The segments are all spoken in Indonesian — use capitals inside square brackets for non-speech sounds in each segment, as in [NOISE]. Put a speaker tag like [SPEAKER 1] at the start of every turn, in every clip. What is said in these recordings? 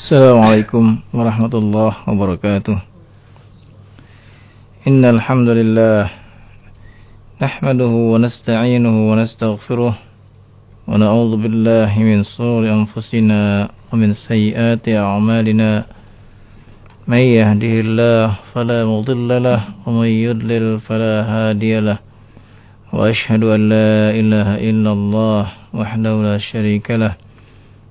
[SPEAKER 1] Assalamualaikum warahmatullahi wabarakatuh Innalhamdulillah nahmaduhu wa nasta'inuhu wa nastaghfiruh wa na'udhu billahi min suri anfusina wa min sayyati a'malina Man yahdihillah falamudillalah wa man yudlil falahadiyalah Wa ashadu an la ilaha illallah إلا الله sharika lah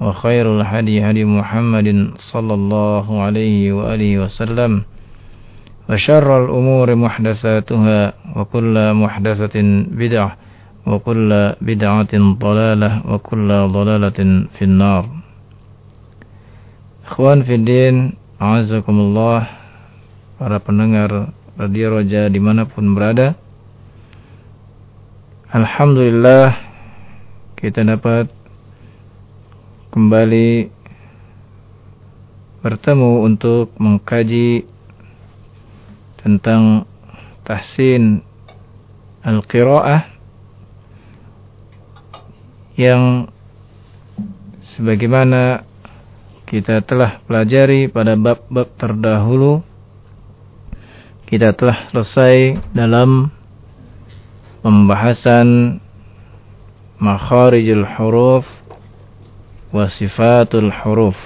[SPEAKER 1] وخير الهدي هدي محمد صلى الله عليه وآله وسلم وشر الأمور محدثاتها وكل محدثة بدعة وكل بدعة ضلالة وكل ضلالة في النار Ikhwan Fiddin Azakumullah Para pendengar Radio Roja dimanapun berada Alhamdulillah Kita dapat kembali bertemu untuk mengkaji tentang tahsin al-qiraah yang sebagaimana kita telah pelajari pada bab-bab terdahulu kita telah selesai dalam pembahasan makharijul huruf wasifatul huruf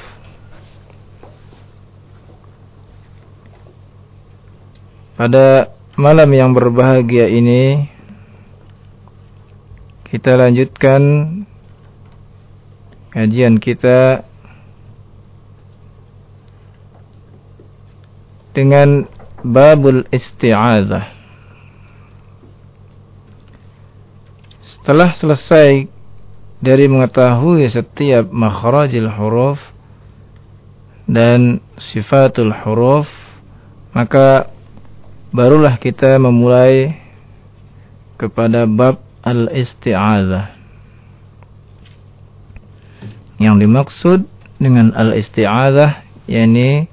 [SPEAKER 1] Pada malam yang berbahagia ini kita lanjutkan kajian kita dengan babul isti'adzah. Setelah selesai dari mengetahui setiap makhrajil huruf dan sifatul huruf maka barulah kita memulai kepada bab al-isti'adzah yang dimaksud dengan al-isti'adzah yakni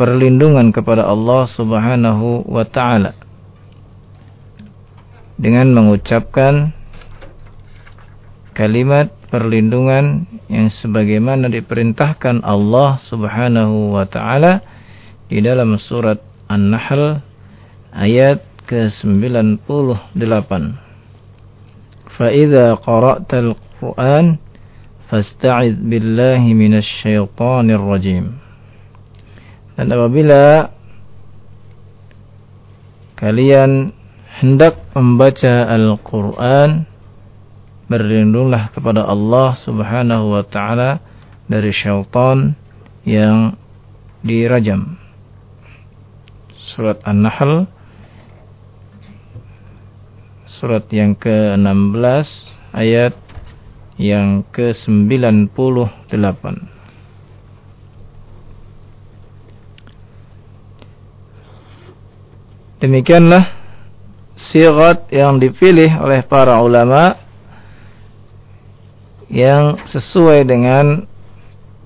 [SPEAKER 1] perlindungan kepada Allah Subhanahu wa taala. Dengan mengucapkan kalimat perlindungan yang sebagaimana diperintahkan Allah Subhanahu wa taala di dalam surat An-Nahl ayat ke-98. Fa idza qara'tal Qur'an fasta'iz billahi minasy syaithanir rajim. Dan apabila kalian hendak membaca Al-Qur'an berlindunglah kepada Allah Subhanahu wa taala dari syaitan yang dirajam. Surat An-Nahl surat yang ke-16 ayat yang ke-98. Demikianlah sirat yang dipilih oleh para ulama yang sesuai dengan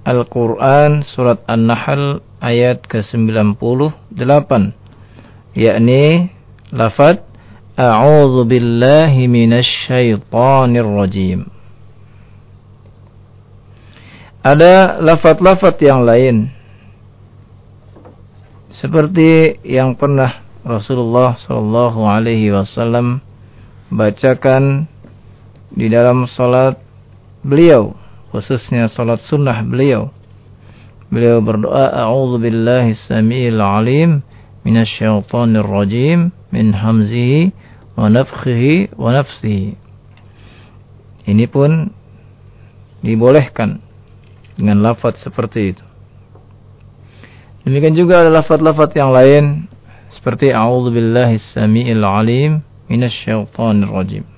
[SPEAKER 1] Al-Quran surat An-Nahl ayat ke-98. Yakni lafad A'udzu billahi minasy syaithanir rajim Ada lafat-lafat yang lain. Seperti yang pernah Rasulullah sallallahu alaihi wasallam bacakan di dalam salat beliau, khususnya salat sunnah beliau. beliau berdoa a'udzu billahi samiil alim minasyaitonir rajim min hamzihi wa nafthihi wa nafsihi. Ini pun dibolehkan dengan lafaz seperti itu. Demikian juga ada lafaz-lafaz yang lain seperti a'udzu billahi samiil alim minasyaitonir rajim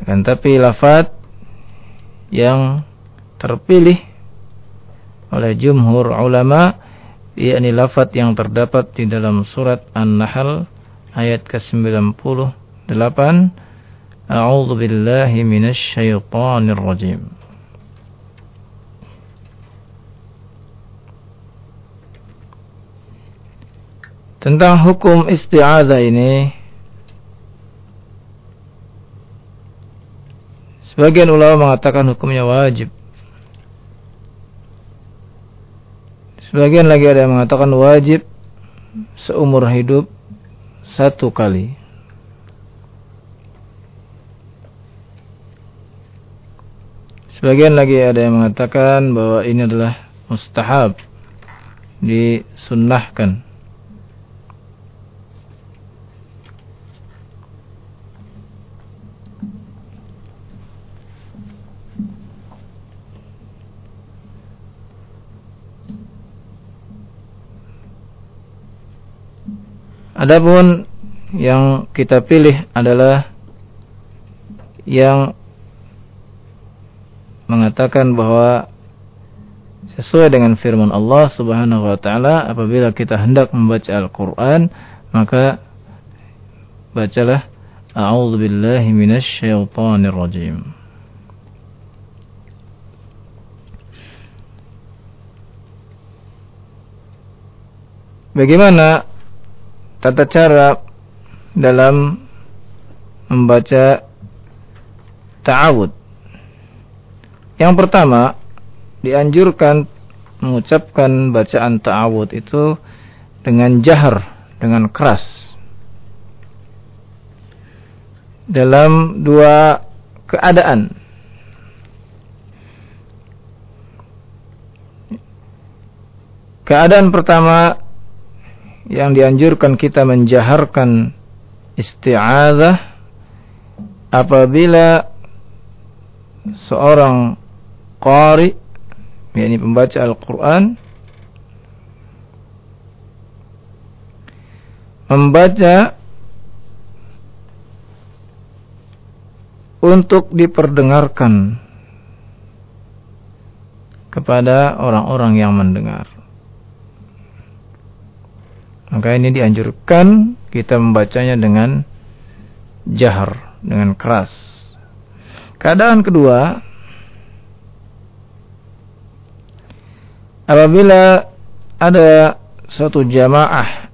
[SPEAKER 1] Akan tapi lafaz yang terpilih oleh jumhur ulama yakni lafaz yang terdapat di dalam surat An-Nahl ayat ke-98 A'udzu billahi minasy syaithanir rajim Tentang hukum isti'adzah ini Sebagian ulama mengatakan hukumnya wajib. Sebagian lagi ada yang mengatakan wajib seumur hidup satu kali. Sebagian lagi ada yang mengatakan bahwa ini adalah mustahab disunnahkan. Adapun yang kita pilih adalah yang mengatakan bahwa sesuai dengan firman Allah Subhanahu wa taala apabila kita hendak membaca Al-Qur'an maka bacalah a'udzu billahi minasyaitonir rajim. Bagaimana tata cara dalam membaca ta'awud. Yang pertama, dianjurkan mengucapkan bacaan ta'awud itu dengan jahar, dengan keras. Dalam dua keadaan. Keadaan pertama yang dianjurkan kita menjaharkan isti'adzah apabila seorang qari yakni pembaca Al-Qur'an membaca untuk diperdengarkan kepada orang-orang yang mendengar. Maka ini dianjurkan kita membacanya dengan jahar, dengan keras. Keadaan kedua, apabila ada suatu jamaah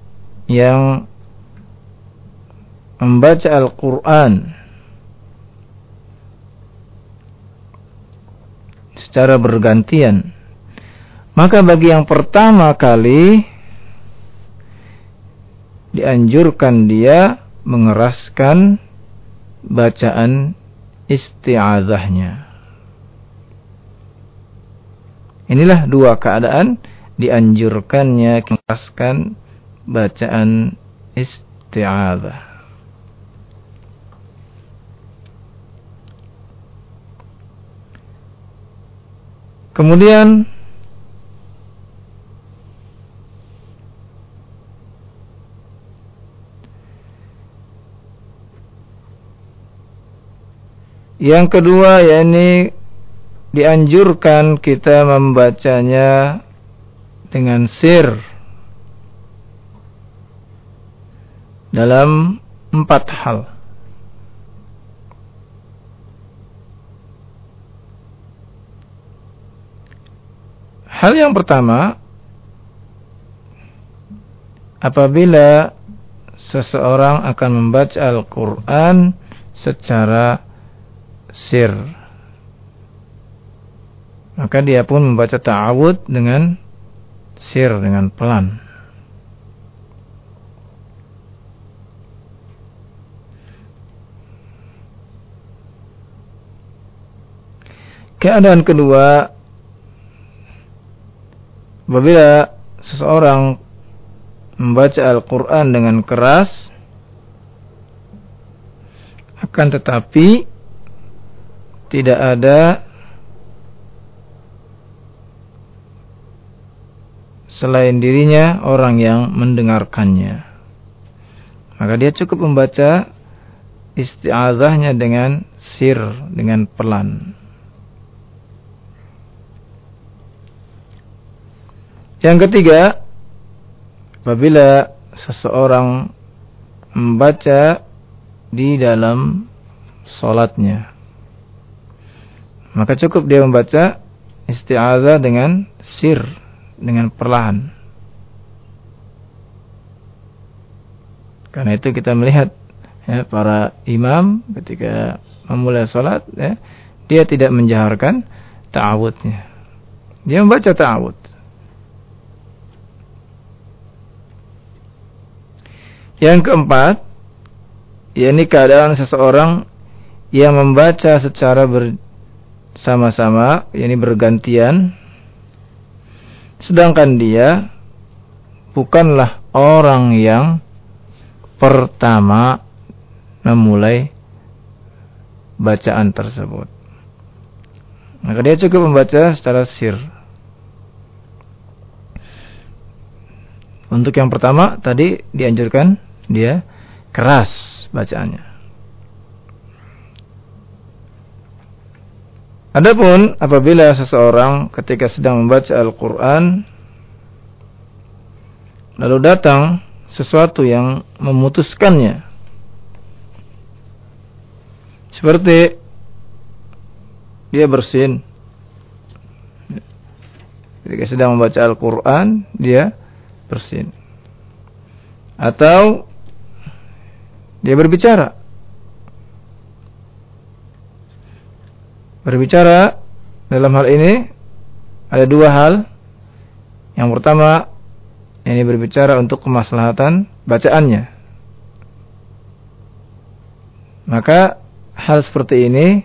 [SPEAKER 1] yang membaca Al-Quran secara bergantian, maka bagi yang pertama kali dianjurkan dia mengeraskan bacaan isti'adzahnya. Inilah dua keadaan dianjurkannya mengeraskan bacaan isti'adzah. Kemudian Yang kedua yakni dianjurkan kita membacanya dengan sir dalam empat hal. Hal yang pertama, apabila seseorang akan membaca Al-Quran secara sir. Maka dia pun membaca ta'awud dengan sir, dengan pelan. Keadaan kedua, apabila seseorang membaca Al-Quran dengan keras akan tetapi tidak ada selain dirinya orang yang mendengarkannya. Maka dia cukup membaca isti'azahnya dengan sir, dengan pelan. Yang ketiga, apabila seseorang membaca di dalam solatnya, maka cukup dia membaca isti'azah dengan sir, dengan perlahan. Karena itu kita melihat ya, para imam ketika memulai sholat, ya, dia tidak menjaharkan ta'awudnya. Dia membaca ta'awud. Yang keempat, yakni keadaan seseorang yang membaca secara bersama-sama, yakni bergantian, sedangkan dia bukanlah orang yang pertama memulai bacaan tersebut. Maka dia cukup membaca secara sir. Untuk yang pertama tadi dianjurkan dia keras bacaannya. Adapun apabila seseorang ketika sedang membaca Al-Quran lalu datang sesuatu yang memutuskannya. Seperti dia bersin. Ketika sedang membaca Al-Quran, dia bersin. Atau dia berbicara. Berbicara dalam hal ini ada dua hal. Yang pertama ini berbicara untuk kemaslahatan bacaannya. Maka hal seperti ini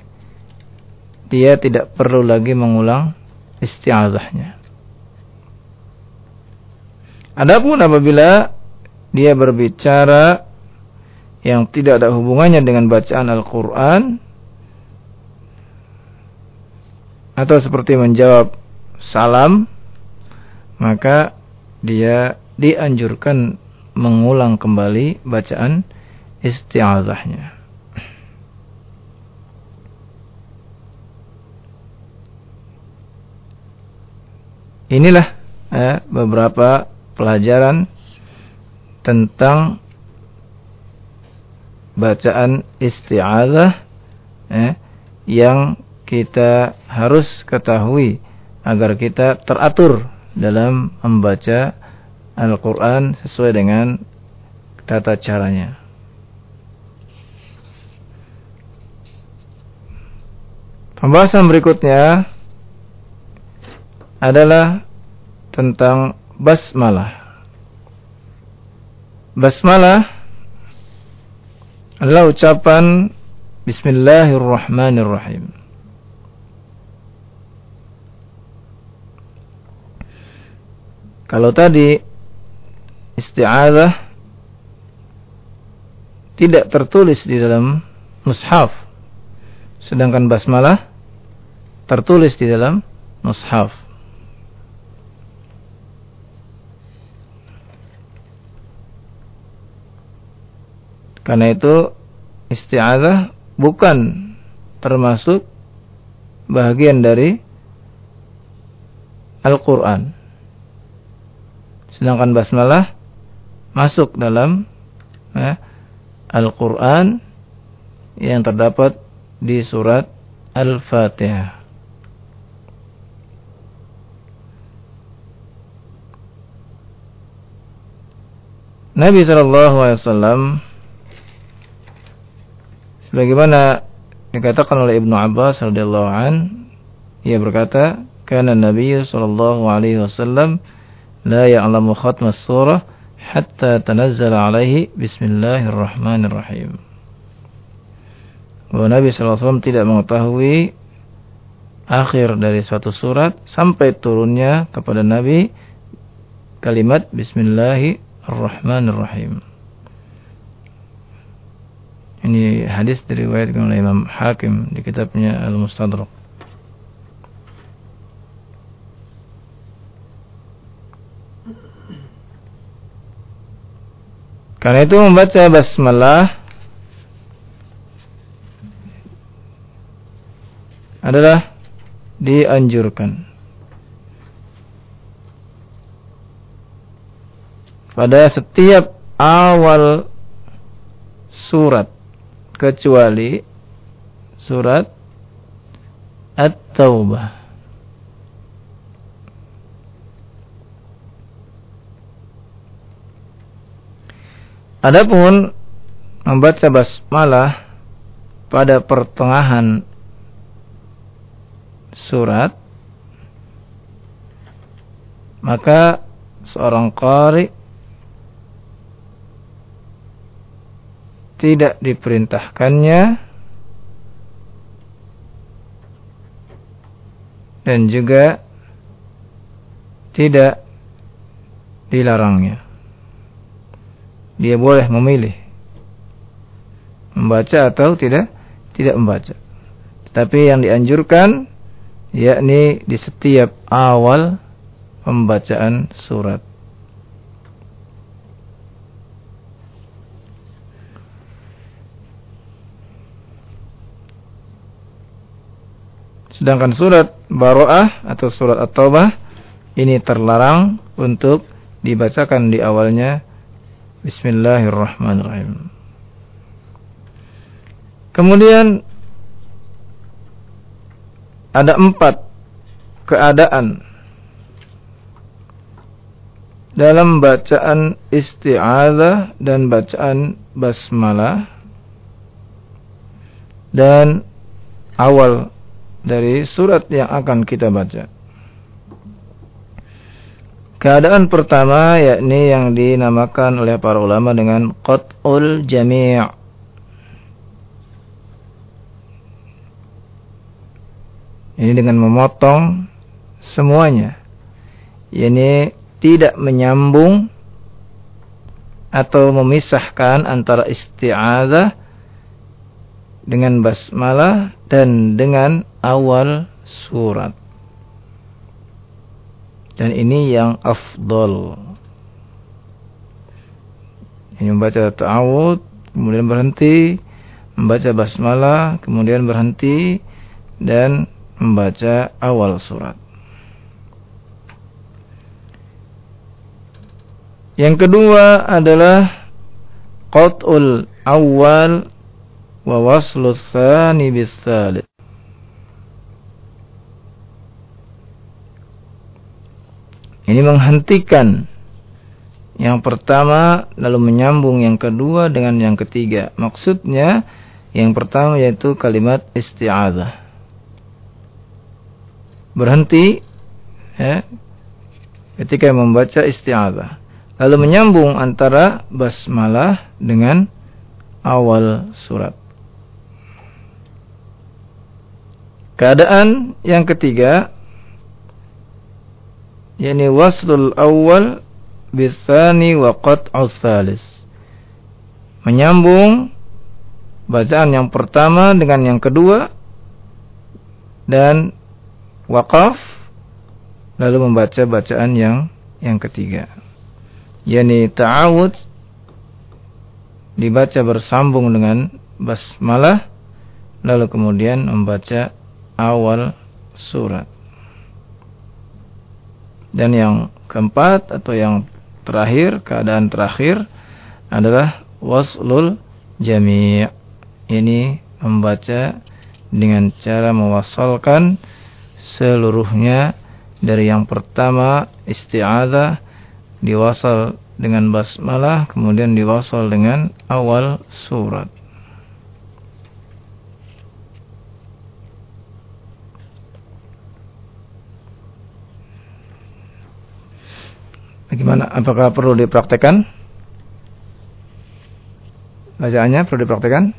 [SPEAKER 1] dia tidak perlu lagi mengulang isti'azahnya. Adapun apabila dia berbicara yang tidak ada hubungannya dengan bacaan Al-Quran atau seperti menjawab salam maka dia dianjurkan mengulang kembali bacaan isti'azahnya. Inilah eh, beberapa pelajaran tentang bacaan isti'azah eh, yang kita harus ketahui agar kita teratur dalam membaca Al-Quran sesuai dengan tata caranya. Pembahasan berikutnya adalah tentang basmalah. Basmalah adalah ucapan Bismillahirrahmanirrahim. Kalau tadi isti'adzah tidak tertulis di dalam mushaf. Sedangkan basmalah tertulis di dalam mushaf. Karena itu isti'adzah bukan termasuk bagian dari Al-Quran. Sedangkan basmalah masuk dalam ya, Al-Quran yang terdapat di surat Al-Fatihah. Nabi Shallallahu Alaihi Wasallam sebagaimana dikatakan oleh Ibnu Abbas radhiyallahu an, ia berkata, "Kana Nabi Shallallahu Alaihi Wasallam la ya'lamu khatmas surah hatta tanazzala alaihi bismillahirrahmanirrahim. Bahwa Nabi SAW tidak mengetahui akhir dari suatu surat sampai turunnya kepada Nabi kalimat bismillahirrahmanirrahim. Ini hadis diriwayatkan oleh Imam Hakim di kitabnya Al-Mustadrak. Karena itu membaca basmalah adalah dianjurkan. Pada setiap awal surat kecuali surat At-Taubah. Adapun membaca basmalah pada pertengahan surat maka seorang qari tidak diperintahkannya dan juga tidak dilarangnya. Dia boleh memilih membaca atau tidak tidak membaca. Tapi yang dianjurkan yakni di setiap awal pembacaan surat. Sedangkan surat Baro'ah atau surat At-Taubah ini terlarang untuk dibacakan di awalnya Bismillahirrahmanirrahim. Kemudian ada empat keadaan dalam bacaan isti'adzah dan bacaan basmalah dan awal dari surat yang akan kita baca. Keadaan pertama yakni yang dinamakan oleh para ulama dengan qat'ul jami' Ini dengan memotong semuanya. Ini tidak menyambung atau memisahkan antara isti'adzah dengan basmalah dan dengan awal surat. Dan ini yang afdol. Ini membaca ta'awud, kemudian berhenti, membaca basmalah, kemudian berhenti, dan membaca awal surat. Yang kedua adalah qat'ul awal wa waslu tsani bis Ini menghentikan yang pertama lalu menyambung yang kedua dengan yang ketiga. Maksudnya yang pertama yaitu kalimat isti'adzah. Berhenti ya, ketika membaca isti'adzah. Lalu menyambung antara basmalah dengan awal surat. Keadaan yang ketiga yakni waslul awal bisani wa qat'u tsalis. Menyambung bacaan yang pertama dengan yang kedua dan wakaf lalu membaca bacaan yang yang ketiga. yakni ta'awud dibaca bersambung dengan basmalah lalu kemudian membaca awal surat. Dan yang keempat atau yang terakhir, keadaan terakhir adalah waslul jami' ini membaca dengan cara mewasalkan seluruhnya. Dari yang pertama isti'adzah diwasal dengan basmalah kemudian diwasal dengan awal surat Bagaimana? Apakah perlu dipraktekkan? Bacaannya perlu dipraktekkan?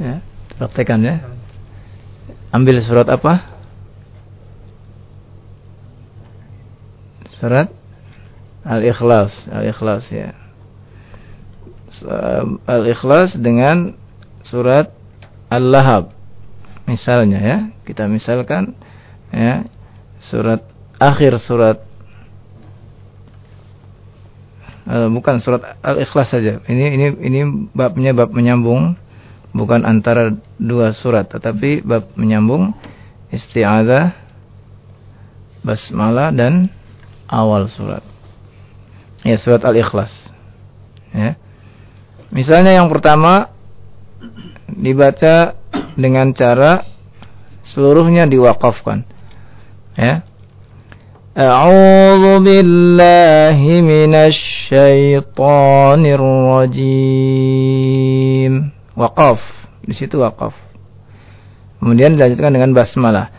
[SPEAKER 1] Ya, dipraktekkan ya. Ambil surat apa? Surat Al-Ikhlas, Al-Ikhlas ya. Al-Ikhlas dengan surat Al-Lahab. Misalnya ya, kita misalkan ya surat akhir surat uh, bukan surat Al-Ikhlas saja. Ini ini ini babnya bab menyambung bukan antara dua surat tetapi bab menyambung isti'adzah basmalah dan awal surat. Ya, surat Al-Ikhlas. Ya. Misalnya yang pertama dibaca dengan cara seluruhnya diwakafkan. Ya. A'udzu billahi minasy syaithanir rajim. Waqaf. Di situ waqaf. Kemudian dilanjutkan dengan basmalah.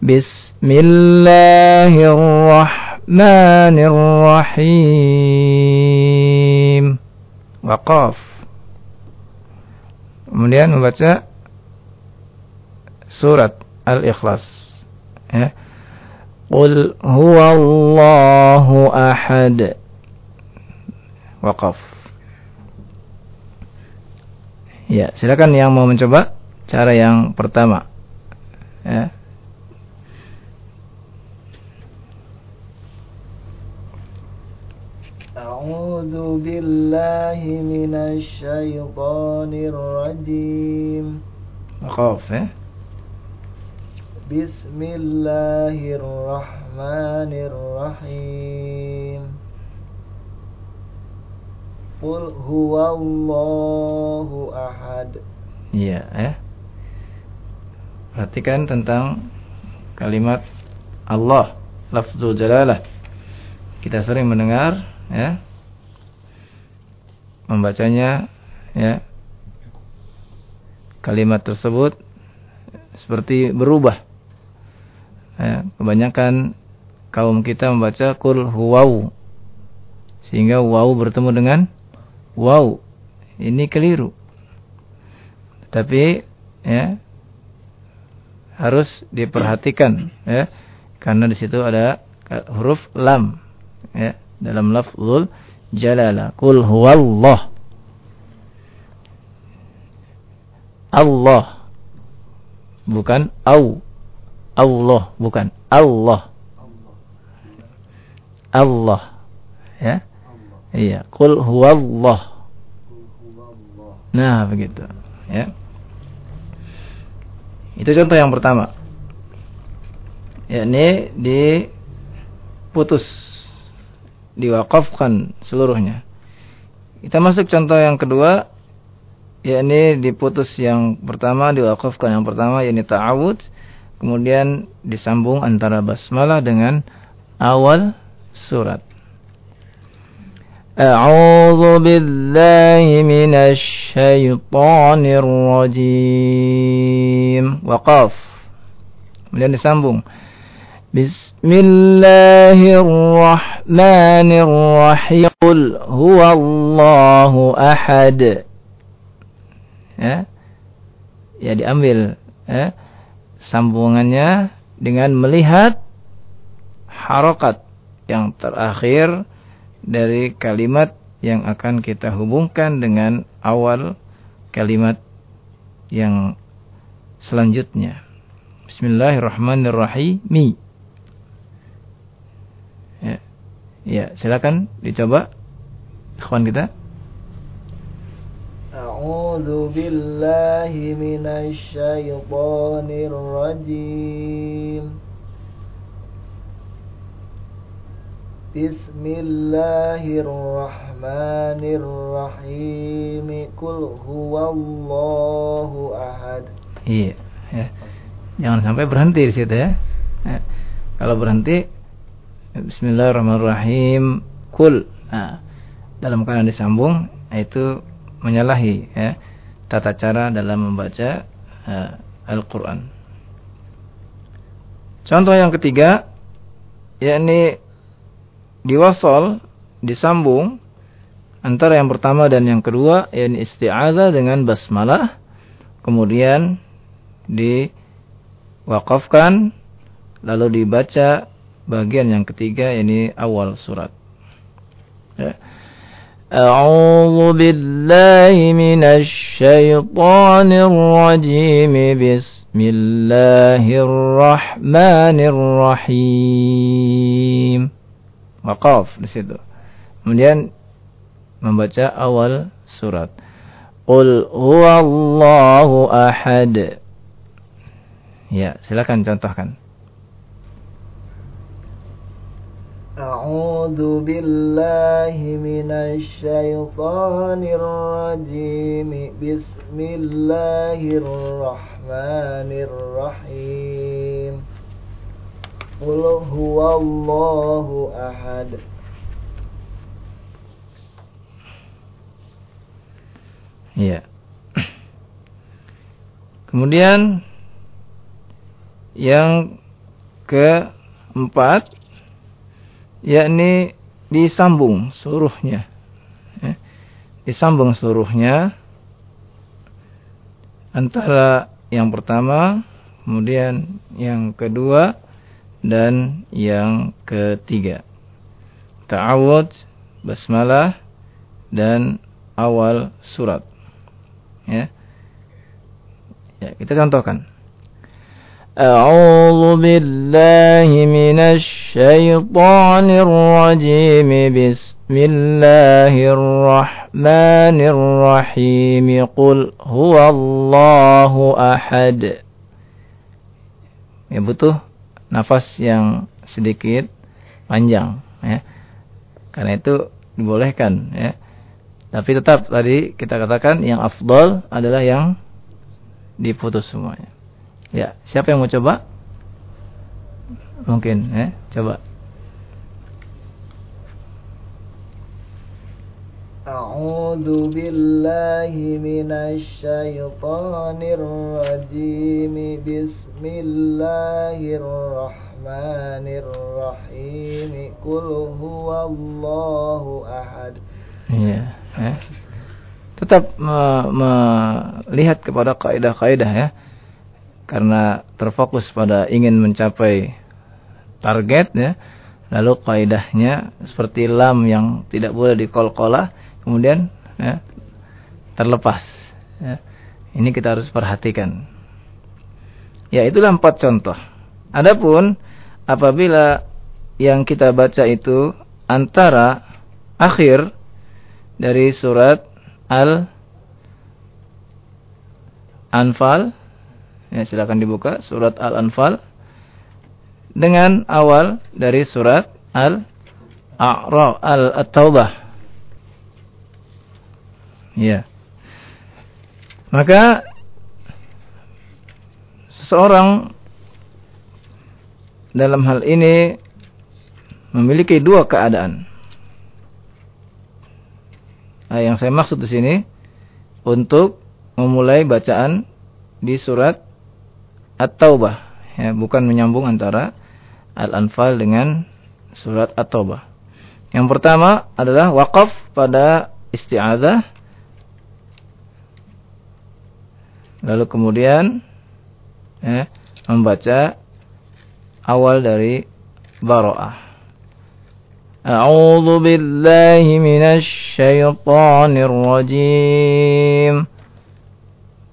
[SPEAKER 1] Bismillahirrahmanirrahim. Waqaf. Kemudian membaca surat Al-Ikhlas. Ya. Qul huwallahu ahad. Waqaf. Ya, silakan yang mau mencoba cara yang pertama. Ya.
[SPEAKER 2] أعوذ بالله من الشيطان الرجيم
[SPEAKER 1] وقاف
[SPEAKER 2] Bismillahirrahmanirrahim. Qul huwallahu ahad.
[SPEAKER 1] Iya eh. Perhatikan tentang kalimat Allah Lafzul Jalalah. Kita sering mendengar ya. Membacanya ya. Kalimat tersebut Seperti berubah ya, kebanyakan kaum kita membaca kul huwau sehingga wau bertemu dengan wau ini keliru tapi ya harus diperhatikan ya karena di situ ada huruf lam ya dalam lafzul jalala. Qul huwallah. Allah. Bukan au. Allah, bukan Allah. Allah. Ya. Iya, qul huwallah. Nah, begitu. Ya. Itu contoh yang pertama. Yakni diputus diwakafkan seluruhnya. Kita masuk contoh yang kedua yakni diputus yang pertama diwakafkan yang pertama yakni ta'awud kemudian disambung antara basmalah dengan awal surat. A'udzu billahi minasy syaithanir rajim. Waqaf. Kemudian disambung. Bismillahirrahmanirrahim. Qul huwallahu ahad. Ya. Ya diambil ya. Sambungannya dengan melihat harokat yang terakhir dari kalimat yang akan kita hubungkan dengan awal kalimat yang selanjutnya. Bismillahirrahmanirrahim. Ya, silakan dicoba ikhwan kita.
[SPEAKER 2] A'udzu billahi minasy syaithanir rajim. Bismillahirrahmanirrahim. Qul huwallahu ahad.
[SPEAKER 1] Iya, ya. Jangan sampai berhenti di situ ya. ya. Kalau berhenti Bismillahirrahmanirrahim. Kul. Nah, dalam keadaan disambung itu menyalahi ya, tata cara dalam membaca uh, Al-Qur'an. Contoh yang ketiga yakni diwasal disambung antara yang pertama dan yang kedua yakni isti'adzah dengan basmalah kemudian diwakafkan lalu dibaca bagian yang ketiga ini awal surat. أعوذ بالله من الشيطان الرجيم. بسم الله الرحمن الرحيم. وقاف نسيت kemudian membaca أول surat. قل هو الله أحد. Ya silakan contohkan.
[SPEAKER 2] أعوذ بالله من الشيطان الرجيم بسم الله الرحمن الرحيم قل هو الله أحد
[SPEAKER 1] Ya. Kemudian yang keempat yakni disambung seluruhnya. Ya. Disambung seluruhnya antara yang pertama, kemudian yang kedua dan yang ketiga. Ta'awud, basmalah dan awal surat. Ya. Ya, kita contohkan. أعوذ بالله من الشيطان الرجيم بسم الله الرحمن الرحيم قل هو الله أحد ya butuh nafas yang sedikit panjang ya karena itu dibolehkan ya tapi tetap tadi kita katakan yang afdol adalah yang diputus semuanya Ya, siapa yang mau coba? Mungkin, ya, coba.
[SPEAKER 2] أعوذ بالله من الشيطان الرجيم بسم الله الرحمن الرحيم قل هو الله أحد
[SPEAKER 1] Ya, ya. Tetap melihat kepada kaidah-kaidah ya karena terfokus pada ingin mencapai target ya. Lalu kaidahnya seperti lam yang tidak boleh dikol-kolah kemudian ya, terlepas ya. ini kita harus perhatikan. Ya itulah empat contoh. Adapun apabila yang kita baca itu antara akhir dari surat al Anfal Ya, silakan dibuka surat Al-Anfal dengan awal dari surat Al-A'raf Al-Taubah. Ya. Maka seseorang dalam hal ini memiliki dua keadaan. Nah, yang saya maksud di sini untuk memulai bacaan di surat At-Taubah ya, bukan menyambung antara Al-Anfal dengan surat At-Taubah. Yang pertama adalah wakaf pada isti'adzah. Lalu kemudian ya, membaca awal dari Baro'ah. A'udzu billahi minasy syaithanir rajim.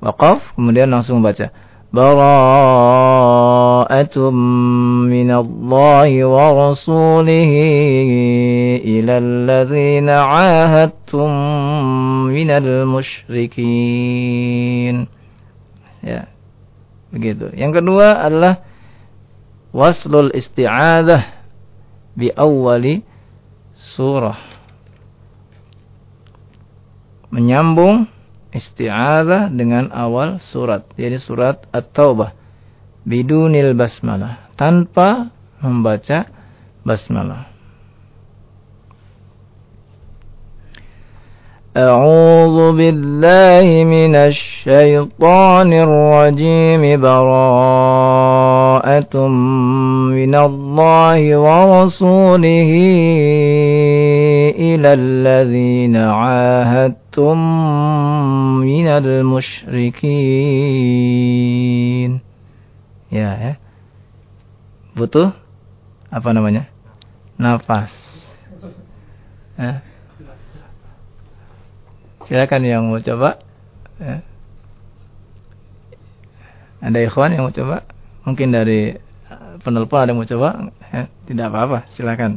[SPEAKER 1] Wakaf kemudian langsung baca براءة من الله ورسوله إلى الذين عاهدتم من المشركين ya begitu yang kedua adalah waslul isti'adah bi awwali surah menyambung isti'adzah dengan awal surat. Jadi surat At-Taubah. Bidunil basmalah. Tanpa membaca basmalah. أعوذ بالله من الشيطان الرجيم براءة من الله ورسوله إلى الذين عاهدتم من المشركين ya ya butuh apa namanya nafas eh? Silakan yang mau coba. Ya. Ada ikhwan yang mau coba? Mungkin dari uh, penelpon ada yang mau coba? Ya, tidak apa-apa, silakan.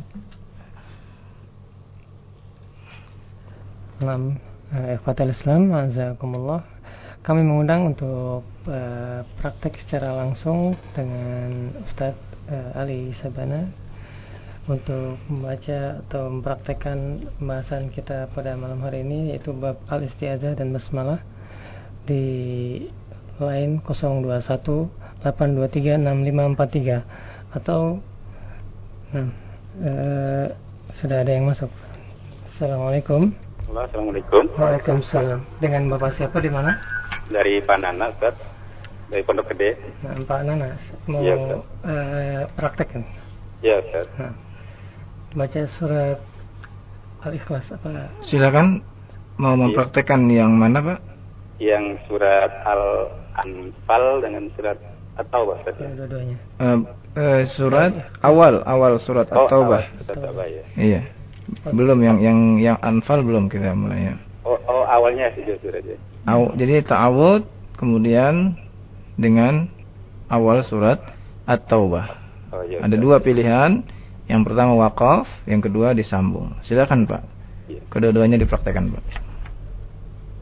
[SPEAKER 3] Salam eh, ikhwatal Islam, azakumullah. Kami mengundang untuk uh, praktek secara langsung dengan Ustadz uh, Ali Sabana untuk membaca atau mempraktekkan pembahasan kita pada malam hari ini yaitu bab al-istiazah dan basmalah di line 021 823 6543 atau nah, eh, sudah ada yang masuk. Assalamualaikum.
[SPEAKER 4] Halo, Assalamualaikum.
[SPEAKER 3] Waalaikumsalam. Dengan Bapak siapa di mana?
[SPEAKER 4] Dari Pak Nana, Ustaz. Dari Pondok Gede.
[SPEAKER 3] Nah, Pak Nana mau
[SPEAKER 4] Ya,
[SPEAKER 3] eh, praktek kan?
[SPEAKER 4] Ya, Ustaz.
[SPEAKER 3] Nah, baca surat Al-Ikhlas apa?
[SPEAKER 1] Silakan mau mempraktekkan yang mana, Pak?
[SPEAKER 4] Yang surat Al-Anfal dengan surat At-Taubah, Ustaz.
[SPEAKER 3] Ya, dua-duanya.
[SPEAKER 1] Eh, eh, surat awal, awal surat
[SPEAKER 4] Oh,
[SPEAKER 1] At-Taubah.
[SPEAKER 4] At-Taubah, ya.
[SPEAKER 1] Iya. Belum yang yang yang anfal belum kita mulai ya.
[SPEAKER 4] Oh, oh awalnya sih justru aja
[SPEAKER 1] Aw, jadi ta'awud kemudian dengan awal surat At-Taubah.
[SPEAKER 4] Oh, iya,
[SPEAKER 1] Ada
[SPEAKER 4] iya.
[SPEAKER 1] dua pilihan. Yang pertama wakaf, yang kedua disambung. Silakan Pak.
[SPEAKER 4] Iya.
[SPEAKER 1] Kedua-duanya dipraktekkan Pak.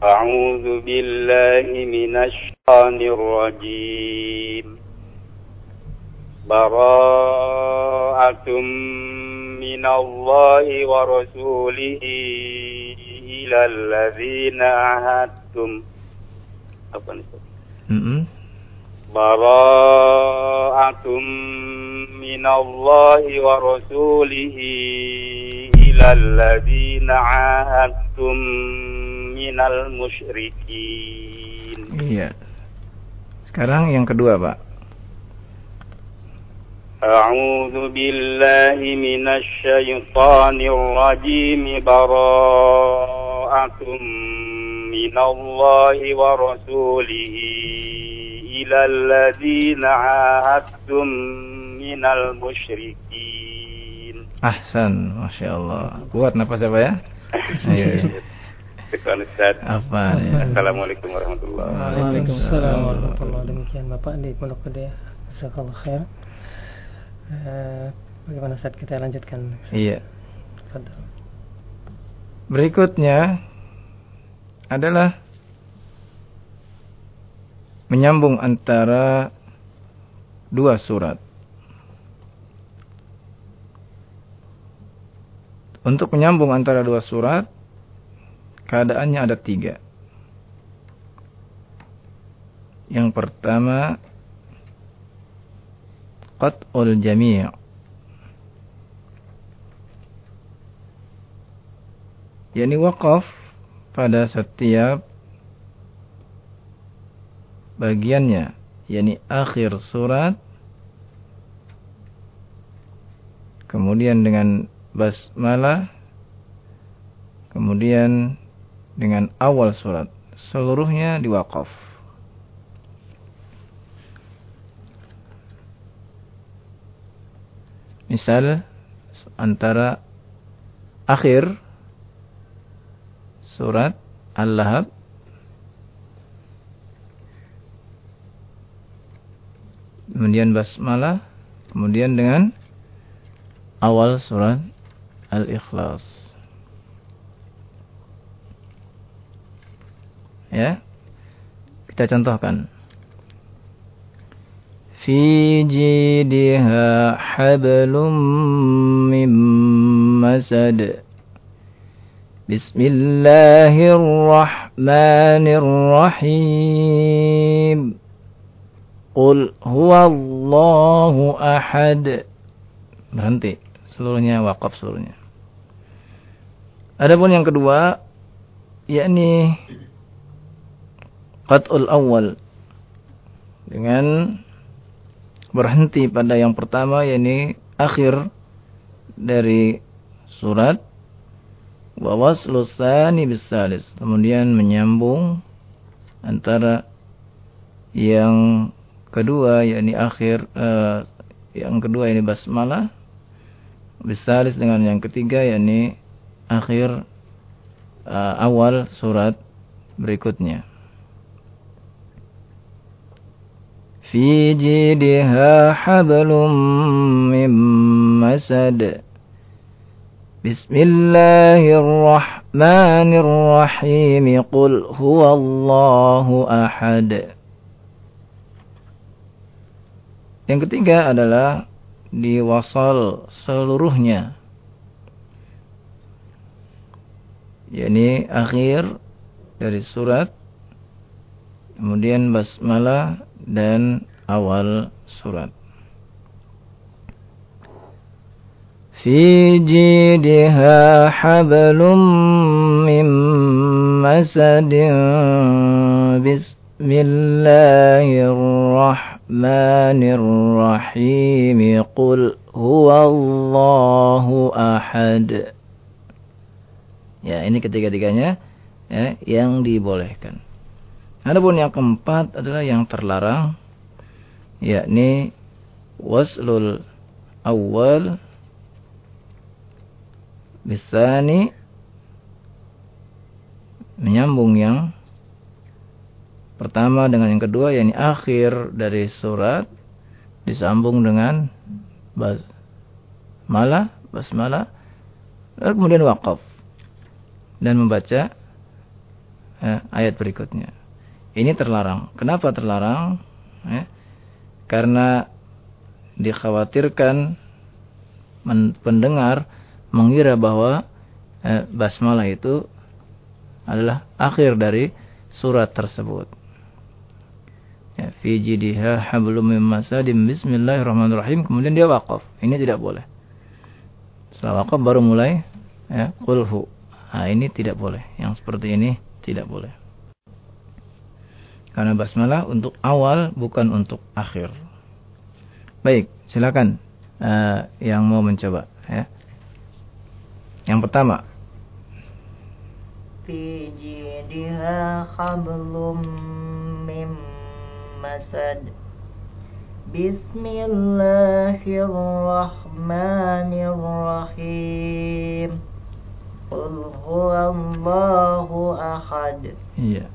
[SPEAKER 4] A'udzu billahi minasy rajim. براءة من الله ورسوله إلى الذين عاهدتم apa nih Ustaz?
[SPEAKER 1] Mm-mm.
[SPEAKER 4] براءة من الله ورسوله إلى الذين عاهدتم من المشركين
[SPEAKER 1] Iya. Sekarang yang kedua Pak.
[SPEAKER 4] أعوذ بالله من الشيطان الرجيم براءة من الله ورسوله إلى الذين عاهدتم من المشركين
[SPEAKER 1] Ahsan, masya Allah. Kuat napas apa ya? Ayo.
[SPEAKER 4] Syukran Ustaz.
[SPEAKER 1] Apa? Ya.
[SPEAKER 4] Assalamualaikum warahmatullahi wabarakatuh.
[SPEAKER 3] Waalaikumsalam warahmatullahi demikian Bapak di Pondok Gede. Jazakallah khair. Eh, bagaimana saat kita lanjutkan?
[SPEAKER 1] Iya. Berikutnya adalah menyambung antara dua surat. Untuk menyambung antara dua surat, keadaannya ada tiga. Yang pertama, qat'ul jami' yakni wakaf pada setiap bagiannya. Yakni akhir surat kemudian dengan basmalah kemudian dengan awal surat. Seluruhnya diwakaf misal antara akhir surat Al-Lahab kemudian basmalah kemudian dengan awal surat Al-Ikhlas. Ya. Kita contohkan fi jidha hablum min masad Bismillahirrahmanirrahim Qul huwallahu ahad Berhenti. Seluruhnya wakaf seluruhnya. Adapun yang kedua yakni qat'ul awal dengan berhenti pada yang pertama yakni akhir dari surat wa waslu bisalis kemudian menyambung antara yang kedua yakni akhir eh, yang kedua ini basmalah bisalis dengan yang ketiga yakni akhir uh, awal surat berikutnya. في جيدها حبل من مسد بسم الله الرحمن الرحيم قل هو الله أحد Yang ketiga adalah diwasal seluruhnya. yakni akhir dari surat kemudian basmalah dan awal surat. في جيدها حبل من مسد بسم الله الرحمن الرحيم قل هو الله أحد Ya, ini ketiga-tiganya ya, yang dibolehkan. Adapun yang keempat adalah yang terlarang yakni waslul awal bisani menyambung yang pertama dengan yang kedua yakni akhir dari surat disambung dengan basmalah basmalah lalu kemudian wakaf dan membaca eh, ayat berikutnya. Ini terlarang. Kenapa terlarang? Eh, karena dikhawatirkan pendengar mengira bahwa eh, basmalah itu adalah akhir dari surat tersebut. Ya, fi jidiha hablum min masadim bismillahirrahmanirrahim kemudian dia wakaf. Ini tidak boleh. Setelah wakaf baru mulai ya qulhu. Nah, ini tidak boleh. Yang seperti ini tidak boleh. Karena basmalah untuk awal bukan untuk akhir. Baik, silakan uh, yang mau mencoba ya. Yang pertama.
[SPEAKER 5] Fi hablum mim masad. Bismillahirrahmanirrahim. Qul huwallahu ahad.
[SPEAKER 1] Iya.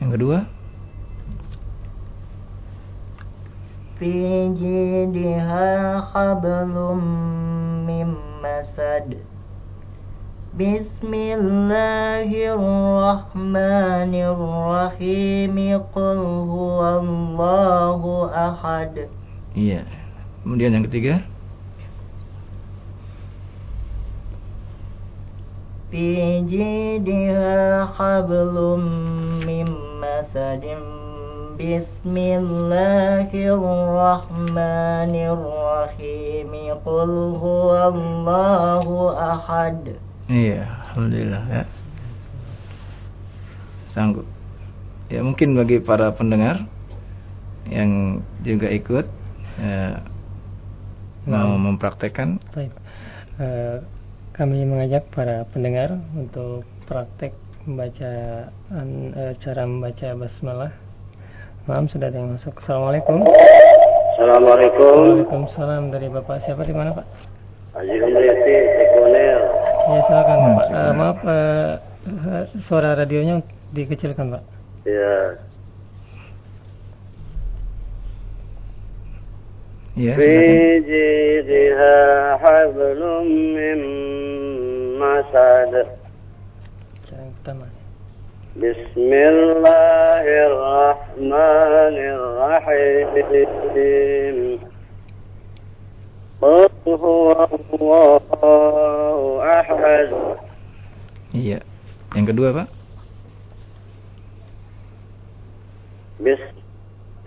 [SPEAKER 1] Yang kedua?
[SPEAKER 5] Fi jidha hablum masad. Bismillahirrahmanirrahim. Qul huwallahu ahad.
[SPEAKER 1] Iya. Kemudian yang ketiga?
[SPEAKER 5] Fi jidha hablum mim مسد بسم الله الرحمن الرحيم قل هو الله أحد
[SPEAKER 1] Iya, Alhamdulillah ya. Sanggup. Ya mungkin bagi para pendengar yang juga ikut ya, mau nah. mempraktekkan.
[SPEAKER 3] Baik. Uh, kami mengajak para pendengar untuk praktek membaca uh, cara membaca basmalah. Maaf sudah ada yang masuk. Assalamualaikum.
[SPEAKER 6] Assalamualaikum.
[SPEAKER 3] Waalaikumsalam dari Bapak siapa di mana Pak?
[SPEAKER 6] Haji Sekoner.
[SPEAKER 3] Ya silakan hmm, Pak. Uh, maaf uh, suara radionya dikecilkan Pak.
[SPEAKER 6] Ya.
[SPEAKER 1] Ya, silakan.
[SPEAKER 6] بسم الله الرحمن الرحيم قل هو الله أحد
[SPEAKER 1] Iya. Yang kedua, Pak?
[SPEAKER 6] Bis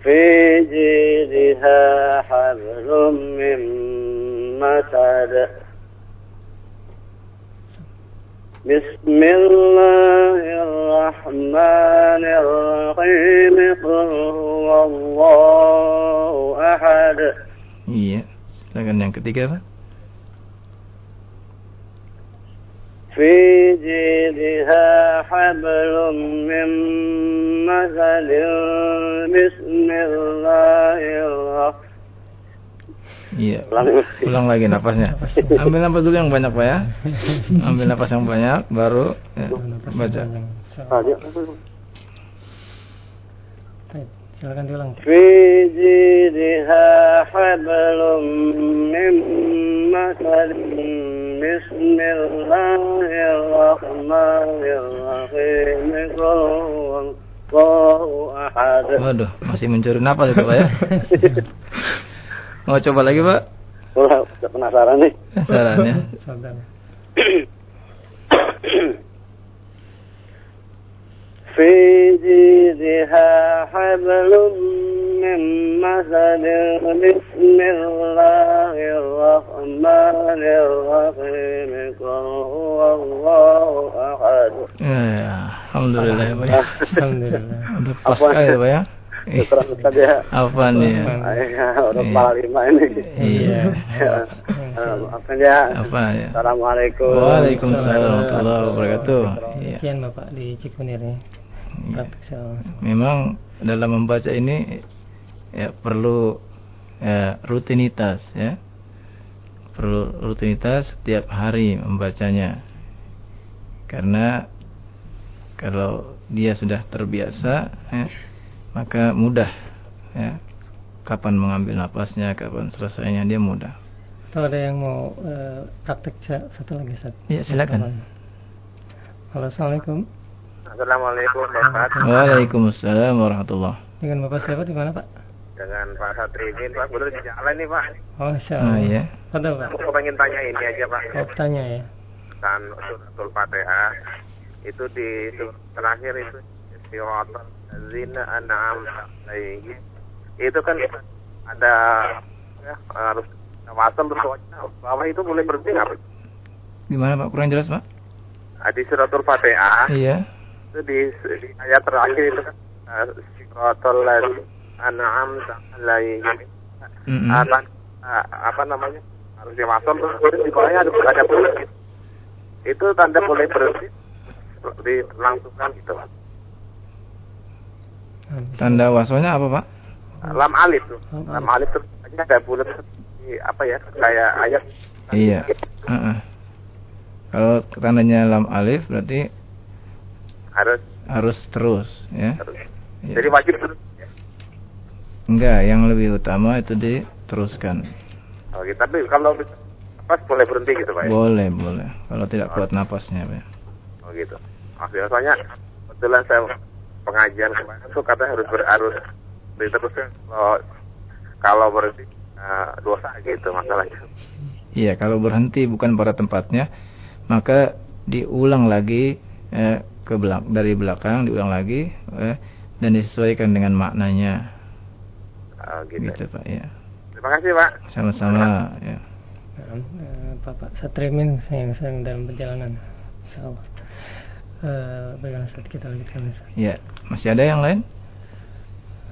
[SPEAKER 6] fi jidha hablum min masad بسم الله الرحمن الرحيم قل هو الله أحد.
[SPEAKER 1] Iya, silakan yang ketiga Pak.
[SPEAKER 6] في جيدها حبل من مثل بسم الله الرحمن
[SPEAKER 1] Iya.
[SPEAKER 6] Ulang
[SPEAKER 1] lagi nafasnya. Ambil nafas dulu yang banyak pak ya. Ambil nafas yang banyak, baru ya, baca.
[SPEAKER 3] Silakan diulang.
[SPEAKER 6] Fi jidha hablum min masalin Bismillahirrahmanirrahim.
[SPEAKER 1] Waduh, masih mencuri napas itu pak ya. [LAUGHS] Mau coba lagi Pak?
[SPEAKER 6] Wah, udah penasaran nih.
[SPEAKER 1] Sarannya.
[SPEAKER 3] Sabar.
[SPEAKER 6] في جيدها حبل من مسد بسم الله الرحمن الرحيم قل هو الله أحد
[SPEAKER 1] Ya, alhamdulillah ya Pak. ya.
[SPEAKER 3] Alhamdulillah.
[SPEAKER 1] Udah pas sekali ya Pak ya.
[SPEAKER 6] Terus Ustaz ya.
[SPEAKER 1] Apa nih ya?
[SPEAKER 6] Iya, udah kepala lima ini.
[SPEAKER 1] Iya.
[SPEAKER 6] Maafkan ya.
[SPEAKER 1] Apa ya?
[SPEAKER 6] Assalamualaikum.
[SPEAKER 1] Waalaikumsalam warahmatullahi wabarakatuh. Iya.
[SPEAKER 3] Sekian Bapak di Cikunir ya.
[SPEAKER 1] Iya. Memang dalam membaca ini ya perlu ya, rutinitas ya. Perlu rutinitas setiap hari membacanya. Karena kalau dia sudah terbiasa ya, maka mudah ya. Kapan mengambil napasnya, kapan selesainya dia mudah.
[SPEAKER 3] Kalau ada yang mau eh, praktek sa- satu lagi Ustaz.
[SPEAKER 1] Ya, silakan.
[SPEAKER 3] Halo, Assalamualaikum.
[SPEAKER 7] Assalamualaikum Bapak.
[SPEAKER 1] Waalaikumsalam warahmatullahi
[SPEAKER 3] Dengan Bapak siapa di mana Pak?
[SPEAKER 7] Dengan Pak Satrimin Pak, betul di jalan nih Pak.
[SPEAKER 3] Oh, Insya
[SPEAKER 1] Ah,
[SPEAKER 3] Allah.
[SPEAKER 1] iya.
[SPEAKER 3] Betul Pak.
[SPEAKER 7] Aku pengen tanya ini aja Pak.
[SPEAKER 3] Mau tanya ya.
[SPEAKER 7] Kan suratul Fatihah itu di surat terakhir itu siratal ladzina an'amta alaihim. Itu kan ada ya, harus wasal terus bawah itu boleh berhenti nggak Pak?
[SPEAKER 1] Gimana Pak? Kurang jelas Pak?
[SPEAKER 7] Di suratul Fatihah
[SPEAKER 1] Iya.
[SPEAKER 7] itu di, di ayat terakhir itu kan eh, an'amta alaihim.
[SPEAKER 1] Mm-mm.
[SPEAKER 7] apa eh, apa namanya harus diwasal terus di bawahnya ada ada gitu. itu tanda boleh berhenti dilangsungkan gitu Pak.
[SPEAKER 1] Tanda wasonya apa Pak?
[SPEAKER 7] lam alif tuh
[SPEAKER 3] Lam
[SPEAKER 7] alif terus ada bulat di apa ya kayak ayat
[SPEAKER 1] Iya. Heeh. Kalau tandanya lam alif berarti
[SPEAKER 7] harus
[SPEAKER 1] harus terus ya.
[SPEAKER 7] terus
[SPEAKER 1] Iya.
[SPEAKER 7] jadi wajib terus ya.
[SPEAKER 1] Enggak, yang lebih utama itu diteruskan.
[SPEAKER 7] Oke, tapi kalau pas boleh berhenti gitu Pak ya?
[SPEAKER 1] Boleh, boleh. Kalau tidak kuat napasnya, Pak.
[SPEAKER 7] Oh gitu. Maksudnya soalnya kebetulan saya pengajian kemarin tuh katanya harus ber, harus diteruskan kalau kalau berhenti eh, dosa gitu masalahnya.
[SPEAKER 1] Iya, kalau berhenti bukan pada tempatnya, maka diulang lagi eh, ke belak dari belakang diulang lagi eh, dan disesuaikan dengan maknanya.
[SPEAKER 7] Oh, gitu.
[SPEAKER 1] Gitu, Pak ya.
[SPEAKER 7] Terima kasih Pak.
[SPEAKER 1] Sama-sama ya.
[SPEAKER 3] Eh, Bapak Satrimin yang sedang dalam perjalanan. Insyaallah. Eh, bagaimana Ustaz kita lanjutkan Ustaz?
[SPEAKER 1] Ya, masih ada yang lain?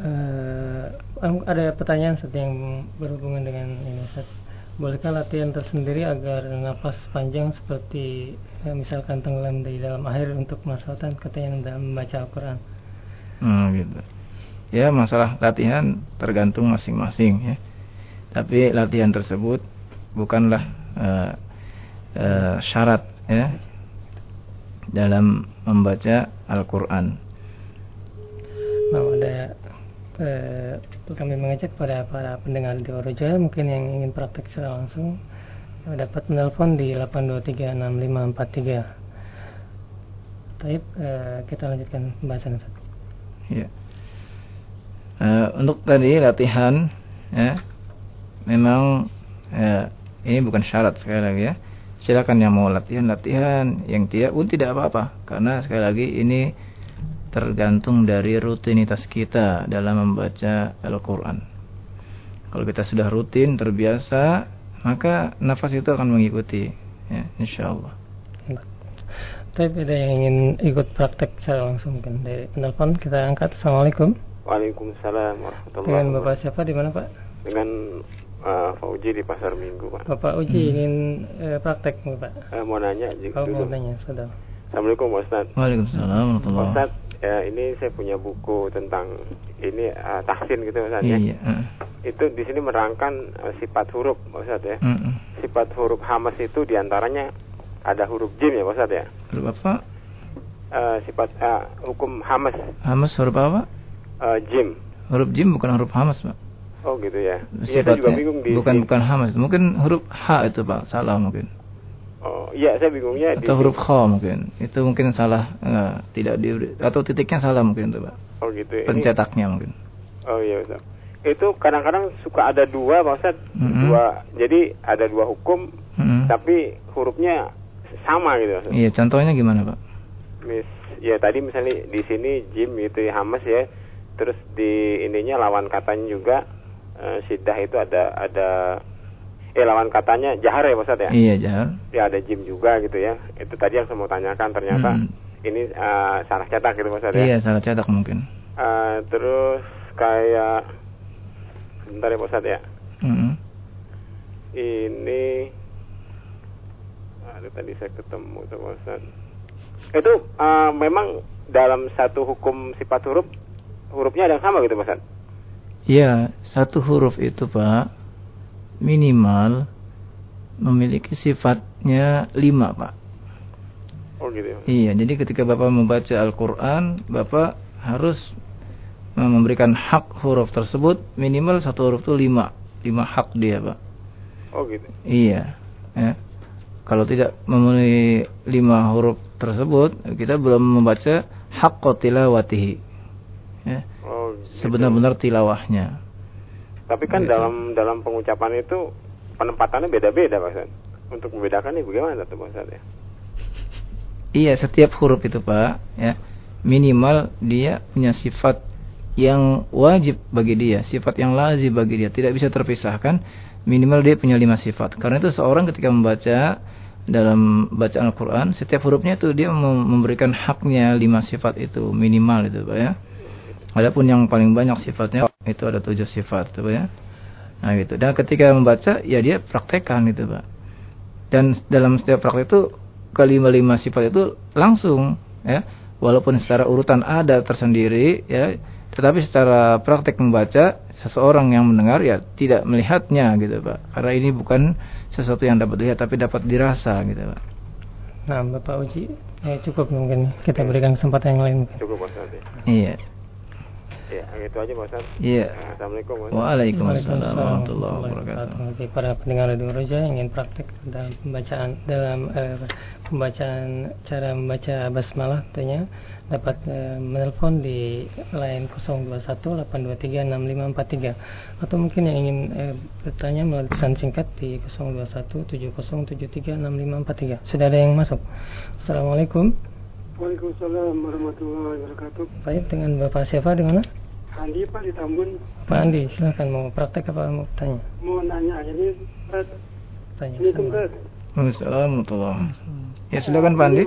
[SPEAKER 3] Eh, am- ada pertanyaan Ustaz yang berhubungan dengan ini Ustaz. Bolehkah latihan tersendiri agar nafas panjang seperti eh, misalkan tenggelam di dalam air untuk masalahkan katanya dalam membaca Al-Quran?
[SPEAKER 1] Hmm, gitu. Ya, masalah latihan tergantung masing-masing ya. Tapi latihan tersebut bukanlah eh, eh, syarat ya dalam membaca Al-Qur'an.
[SPEAKER 3] Nah, ada eh, kami mengajak pada para pendengar di Oroja mungkin yang ingin praktek secara langsung dapat menelpon di 8236543. Taib, eh, kita lanjutkan pembahasan Ustaz.
[SPEAKER 1] Ya. Eh, untuk tadi latihan ya memang ya, ini bukan syarat sekali lagi ya. Silakan yang mau latihan latihan, yang tidak pun tidak apa-apa karena sekali lagi ini tergantung dari rutinitas kita dalam membaca Al-Qur'an. Kalau kita sudah rutin terbiasa, maka nafas itu akan mengikuti ya, insyaallah.
[SPEAKER 3] Taib, ada yang ingin ikut praktek secara langsung mungkin dari penelpon kita angkat. Assalamualaikum.
[SPEAKER 8] Waalaikumsalam warahmatullahi
[SPEAKER 3] Dengan
[SPEAKER 8] wabarakatuh.
[SPEAKER 3] Bapak siapa di mana Pak?
[SPEAKER 8] Dengan uh, Fauji di Pasar Minggu, Pak.
[SPEAKER 3] Bapak Uji ingin eh, praktek Bapak.
[SPEAKER 8] Eh, mau nanya juga.
[SPEAKER 3] Kalau mau tanya, sudah.
[SPEAKER 8] Assalamualaikum Pak Ustaz.
[SPEAKER 1] Waalaikumsalam
[SPEAKER 8] Pak Ustaz, ya, ini saya punya buku tentang ini uh, tahsin gitu Ustaz ya.
[SPEAKER 1] Iya, heeh.
[SPEAKER 8] itu di sini menerangkan eh, sifat huruf Pak Ustadz ya.
[SPEAKER 1] Mm-mm.
[SPEAKER 8] Sifat huruf hamas itu di antaranya ada huruf jim ya Pak Ustadz ya.
[SPEAKER 1] Huruf apa?
[SPEAKER 8] Eh, sifat eh, hukum hamas
[SPEAKER 1] Hamas huruf apa?
[SPEAKER 8] eh, jim.
[SPEAKER 1] Huruf jim bukan huruf hamas, Pak.
[SPEAKER 8] Oh gitu ya. Iya saya juga
[SPEAKER 1] Sifatnya
[SPEAKER 8] bingung di
[SPEAKER 1] bukan
[SPEAKER 8] di-
[SPEAKER 1] bukan hamas. Mungkin huruf H itu, Pak. Salah mungkin.
[SPEAKER 8] Oh iya saya bingungnya di
[SPEAKER 1] Atau huruf Kha mungkin. Itu mungkin salah eh, tidak di atau titiknya salah mungkin itu, Pak.
[SPEAKER 8] Oh gitu. Ini-
[SPEAKER 1] Pencetaknya mungkin.
[SPEAKER 8] Oh iya Ustaz. Itu kadang-kadang suka ada dua Pak Ustaz.
[SPEAKER 1] Mm-mm.
[SPEAKER 8] Dua. Jadi ada dua hukum
[SPEAKER 1] Mm-mm.
[SPEAKER 8] tapi hurufnya sama gitu Ustaz.
[SPEAKER 1] Iya, contohnya gimana, Pak?
[SPEAKER 8] Mis ya tadi misalnya di sini Jim gitu ya Hamas ya. Terus di ininya lawan katanya juga eh, Sidah itu ada ada eh lawan katanya Jahar ya Ustaz ya.
[SPEAKER 1] Iya, Jahar.
[SPEAKER 8] Ya ada Jim juga gitu ya. Itu tadi yang saya mau tanyakan ternyata
[SPEAKER 1] Mm.
[SPEAKER 8] ini eh, salah cetak gitu Ustaz ya.
[SPEAKER 1] Iya, salah cetak mungkin.
[SPEAKER 8] Eh, terus kayak sebentar ya Ustaz ya.
[SPEAKER 1] Mm-mm.
[SPEAKER 8] Ini aduh tadi saya ketemu sama Ustaz. Itu eh, memang dalam satu hukum sifat huruf hurufnya ada yang sama gitu Ustaz.
[SPEAKER 1] Iya, satu huruf itu Pak minimal memiliki sifatnya lima Pak.
[SPEAKER 8] Oh gitu ya.
[SPEAKER 1] Iya, jadi ketika Bapak membaca Al-Quran, Bapak harus memberikan hak huruf tersebut minimal satu huruf itu lima, lima hak dia Pak.
[SPEAKER 8] Oh gitu.
[SPEAKER 1] Iya. Ya. Kalau tidak memenuhi lima huruf tersebut, kita belum membaca hak tilawatihi. Ya.
[SPEAKER 8] Gitu.
[SPEAKER 1] Sebenar-benar tilawahnya.
[SPEAKER 8] Tapi kan
[SPEAKER 1] Gitu.
[SPEAKER 8] dalam dalam pengucapan itu penempatannya beda-beda Pak Ustaz. Untuk membedakan ini bagaimana tuh Pak Ustaz ya?
[SPEAKER 1] Iya, setiap huruf itu Pak, ya minimal dia punya sifat yang wajib bagi dia, sifat yang lazim bagi dia, tidak bisa terpisahkan. Minimal dia punya lima sifat. Karena itu seorang ketika membaca dalam bacaan Al-Quran, setiap hurufnya itu dia mem- memberikan haknya lima sifat itu minimal itu Pak ya. Adapun yang paling banyak sifatnya itu ada tujuh sifat Pak ya. Nah gitu. Dan ketika membaca ya dia praktekkan itu Pak. Dan dalam setiap praktek itu kelima-lima sifat itu langsung ya walaupun secara urutan ada tersendiri ya tetapi secara praktek membaca seseorang yang mendengar ya tidak melihatnya gitu Pak karena ini bukan sesuatu yang dapat dilihat tapi dapat dirasa gitu Pak
[SPEAKER 3] Nah, Bapak Uji, ya cukup mungkin kita berikan kesempatan yang lain.
[SPEAKER 8] Cukup Pak ya.
[SPEAKER 1] iya
[SPEAKER 8] Ya, gitu aja Pak Ustaz.
[SPEAKER 1] iya
[SPEAKER 8] Assalamualaikum Pak Ustaz.
[SPEAKER 1] Waalaikumsalam warahmatullahi wabarakatuh
[SPEAKER 3] Bagi para pendengar Radio Roja yang ingin praktek dalam pembacaan dalam eh, pembacaan cara membaca basmalah tentunya dapat eh, menelpon di line 0218236543 atau mungkin yang ingin eh, bertanya melalui pesan singkat di 0217073543. Sudah ada yang masuk. Assalamualaikum.
[SPEAKER 9] Waalaikumsalam warahmatullahi wabarakatuh.
[SPEAKER 3] Baik dengan Bapak siapa di mana?
[SPEAKER 9] Andi Pak di Tambun
[SPEAKER 3] Pak Andi, silakan mau praktek apa mau tanya?
[SPEAKER 9] mau nanya aja nih Pak.
[SPEAKER 3] Tanya.
[SPEAKER 9] Assalamualaikum
[SPEAKER 3] sama.
[SPEAKER 9] Pak.
[SPEAKER 1] Waalaikumsalam warahmatullahi ya silakan Pak Andi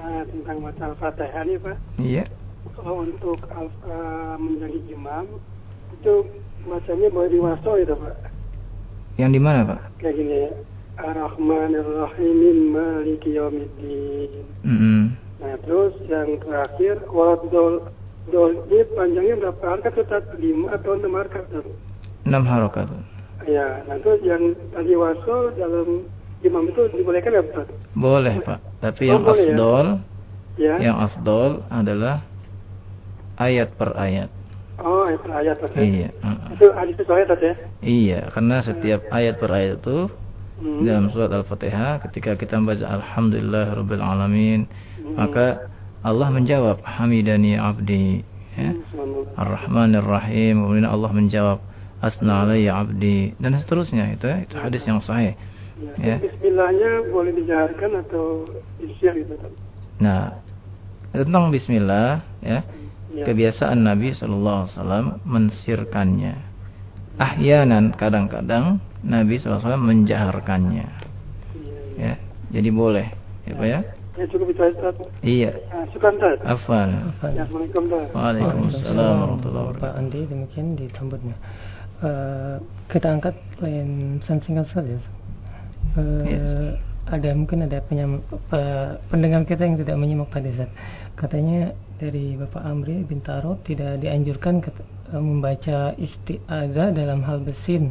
[SPEAKER 9] Eh, tentang baca Al-Fatihah nih Pak.
[SPEAKER 1] iya
[SPEAKER 9] Kalau untuk al- eh, menjadi imam itu bacanya boleh diwaso itu Pak.
[SPEAKER 1] yang di mana Pak
[SPEAKER 9] Kayak gini ya. Ar-Rahmanir-Rahim Maliki Yaumiddin.
[SPEAKER 1] Mm-mm.
[SPEAKER 9] Nah terus yang terakhir walat dol ini panjangnya berapa harkat Ustaz? Lima atau enam harkat Ustaz?
[SPEAKER 1] enam harokat
[SPEAKER 9] Ya, nah terus yang tadi waso dalam imam itu dibolehkan ya Ustaz?
[SPEAKER 1] boleh Pak tapi
[SPEAKER 9] Oh,
[SPEAKER 1] yang
[SPEAKER 9] ya?
[SPEAKER 1] afdol
[SPEAKER 9] Ya.
[SPEAKER 1] yang afdol adalah ayat per ayat
[SPEAKER 9] Oh, ayat per ayat Ustaz.
[SPEAKER 1] iya.
[SPEAKER 9] Itu hadis itu ayat ya?
[SPEAKER 1] Iya, karena setiap ayat per ayat itu
[SPEAKER 9] Hmm.
[SPEAKER 1] dalam surat Al-Fatihah ketika kita membaca Alhamdulillahirabbil alamin,
[SPEAKER 9] Hmm.
[SPEAKER 1] maka Allah menjawab Hamidani abdi ya.
[SPEAKER 9] Subhanallah.
[SPEAKER 1] Ar-Rahmanir Rahim, kemudian Allah menjawab Asna alayya abdi dan seterusnya itu ya, itu hadis yang sahih.
[SPEAKER 9] Ya.
[SPEAKER 1] Ya.
[SPEAKER 9] Bismillahnya boleh dijaharkan atau di-share gitu?
[SPEAKER 1] Nah, tentang bismillah ya,
[SPEAKER 9] Ya.
[SPEAKER 1] kebiasaan Nabi sallallahu alaihi wasallam mensirkannya. Ahyanan kadang-kadang Nabi SAW menjaharkannya.
[SPEAKER 9] Iya, iya.
[SPEAKER 1] ya jadi boleh ya pak ya
[SPEAKER 9] Ya cukup itu Ustaz.
[SPEAKER 1] iya
[SPEAKER 9] Nah, Ustaz.
[SPEAKER 1] Afan.
[SPEAKER 9] Ya, Assalamualaikum Ustaz.
[SPEAKER 1] Waalaikumsalam warahmatullahi
[SPEAKER 3] Pak
[SPEAKER 1] wabarakatuh
[SPEAKER 3] Andi demikian ditambutnya. Eh, kita angkat lain pesan singkat saja. Eh,
[SPEAKER 1] Yes.
[SPEAKER 3] Ada mungkin ada penyam, pe- pendengar kita yang tidak menyimak tadi Zat. Katanya dari Bapak Amri Bintaro tidak dianjurkan ket- eh, membaca isti'adzah dalam hal besin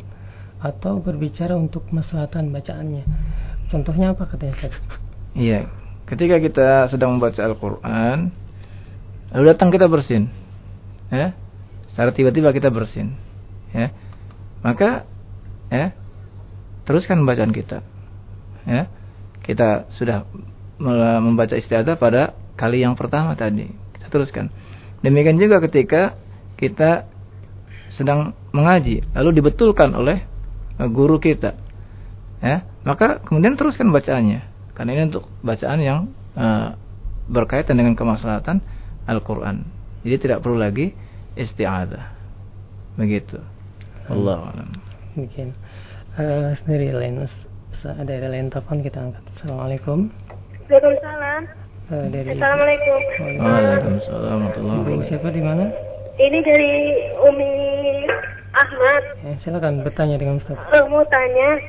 [SPEAKER 3] atau berbicara untuk maslahatan bacaannya. Contohnya apa katanya Ustaz?
[SPEAKER 1] Iya, ketika kita sedang membaca Al-Qur'an lalu datang kita bersin. Ya. Secara tiba-tiba kita bersin. Ya. Maka ya, teruskan bacaan kita. Ya. Kita sudah membaca istiadah pada kali yang pertama tadi. Kita teruskan. Demikian juga ketika kita sedang mengaji lalu dibetulkan oleh guru kita. Ya, maka kemudian teruskan bacaannya. Karena ini untuk bacaan yang uh, berkaitan dengan kemaslahatan Al-Qur'an. Jadi tidak perlu lagi isti'adzah. Begitu. Allah alam.
[SPEAKER 3] Mungkin uh, dari lain ada lain telepon kita angkat. Assalamualaikum.
[SPEAKER 10] Waalaikumsalam.
[SPEAKER 3] Uh, dari
[SPEAKER 10] Assalamualaikum.
[SPEAKER 1] Waalaikumsalam warahmatullahi
[SPEAKER 3] Ibu siapa di mana?
[SPEAKER 10] Ini dari Umi Ahmad.
[SPEAKER 3] Eh, silakan bertanya dengan Ustaz.
[SPEAKER 10] Uh, mau tanya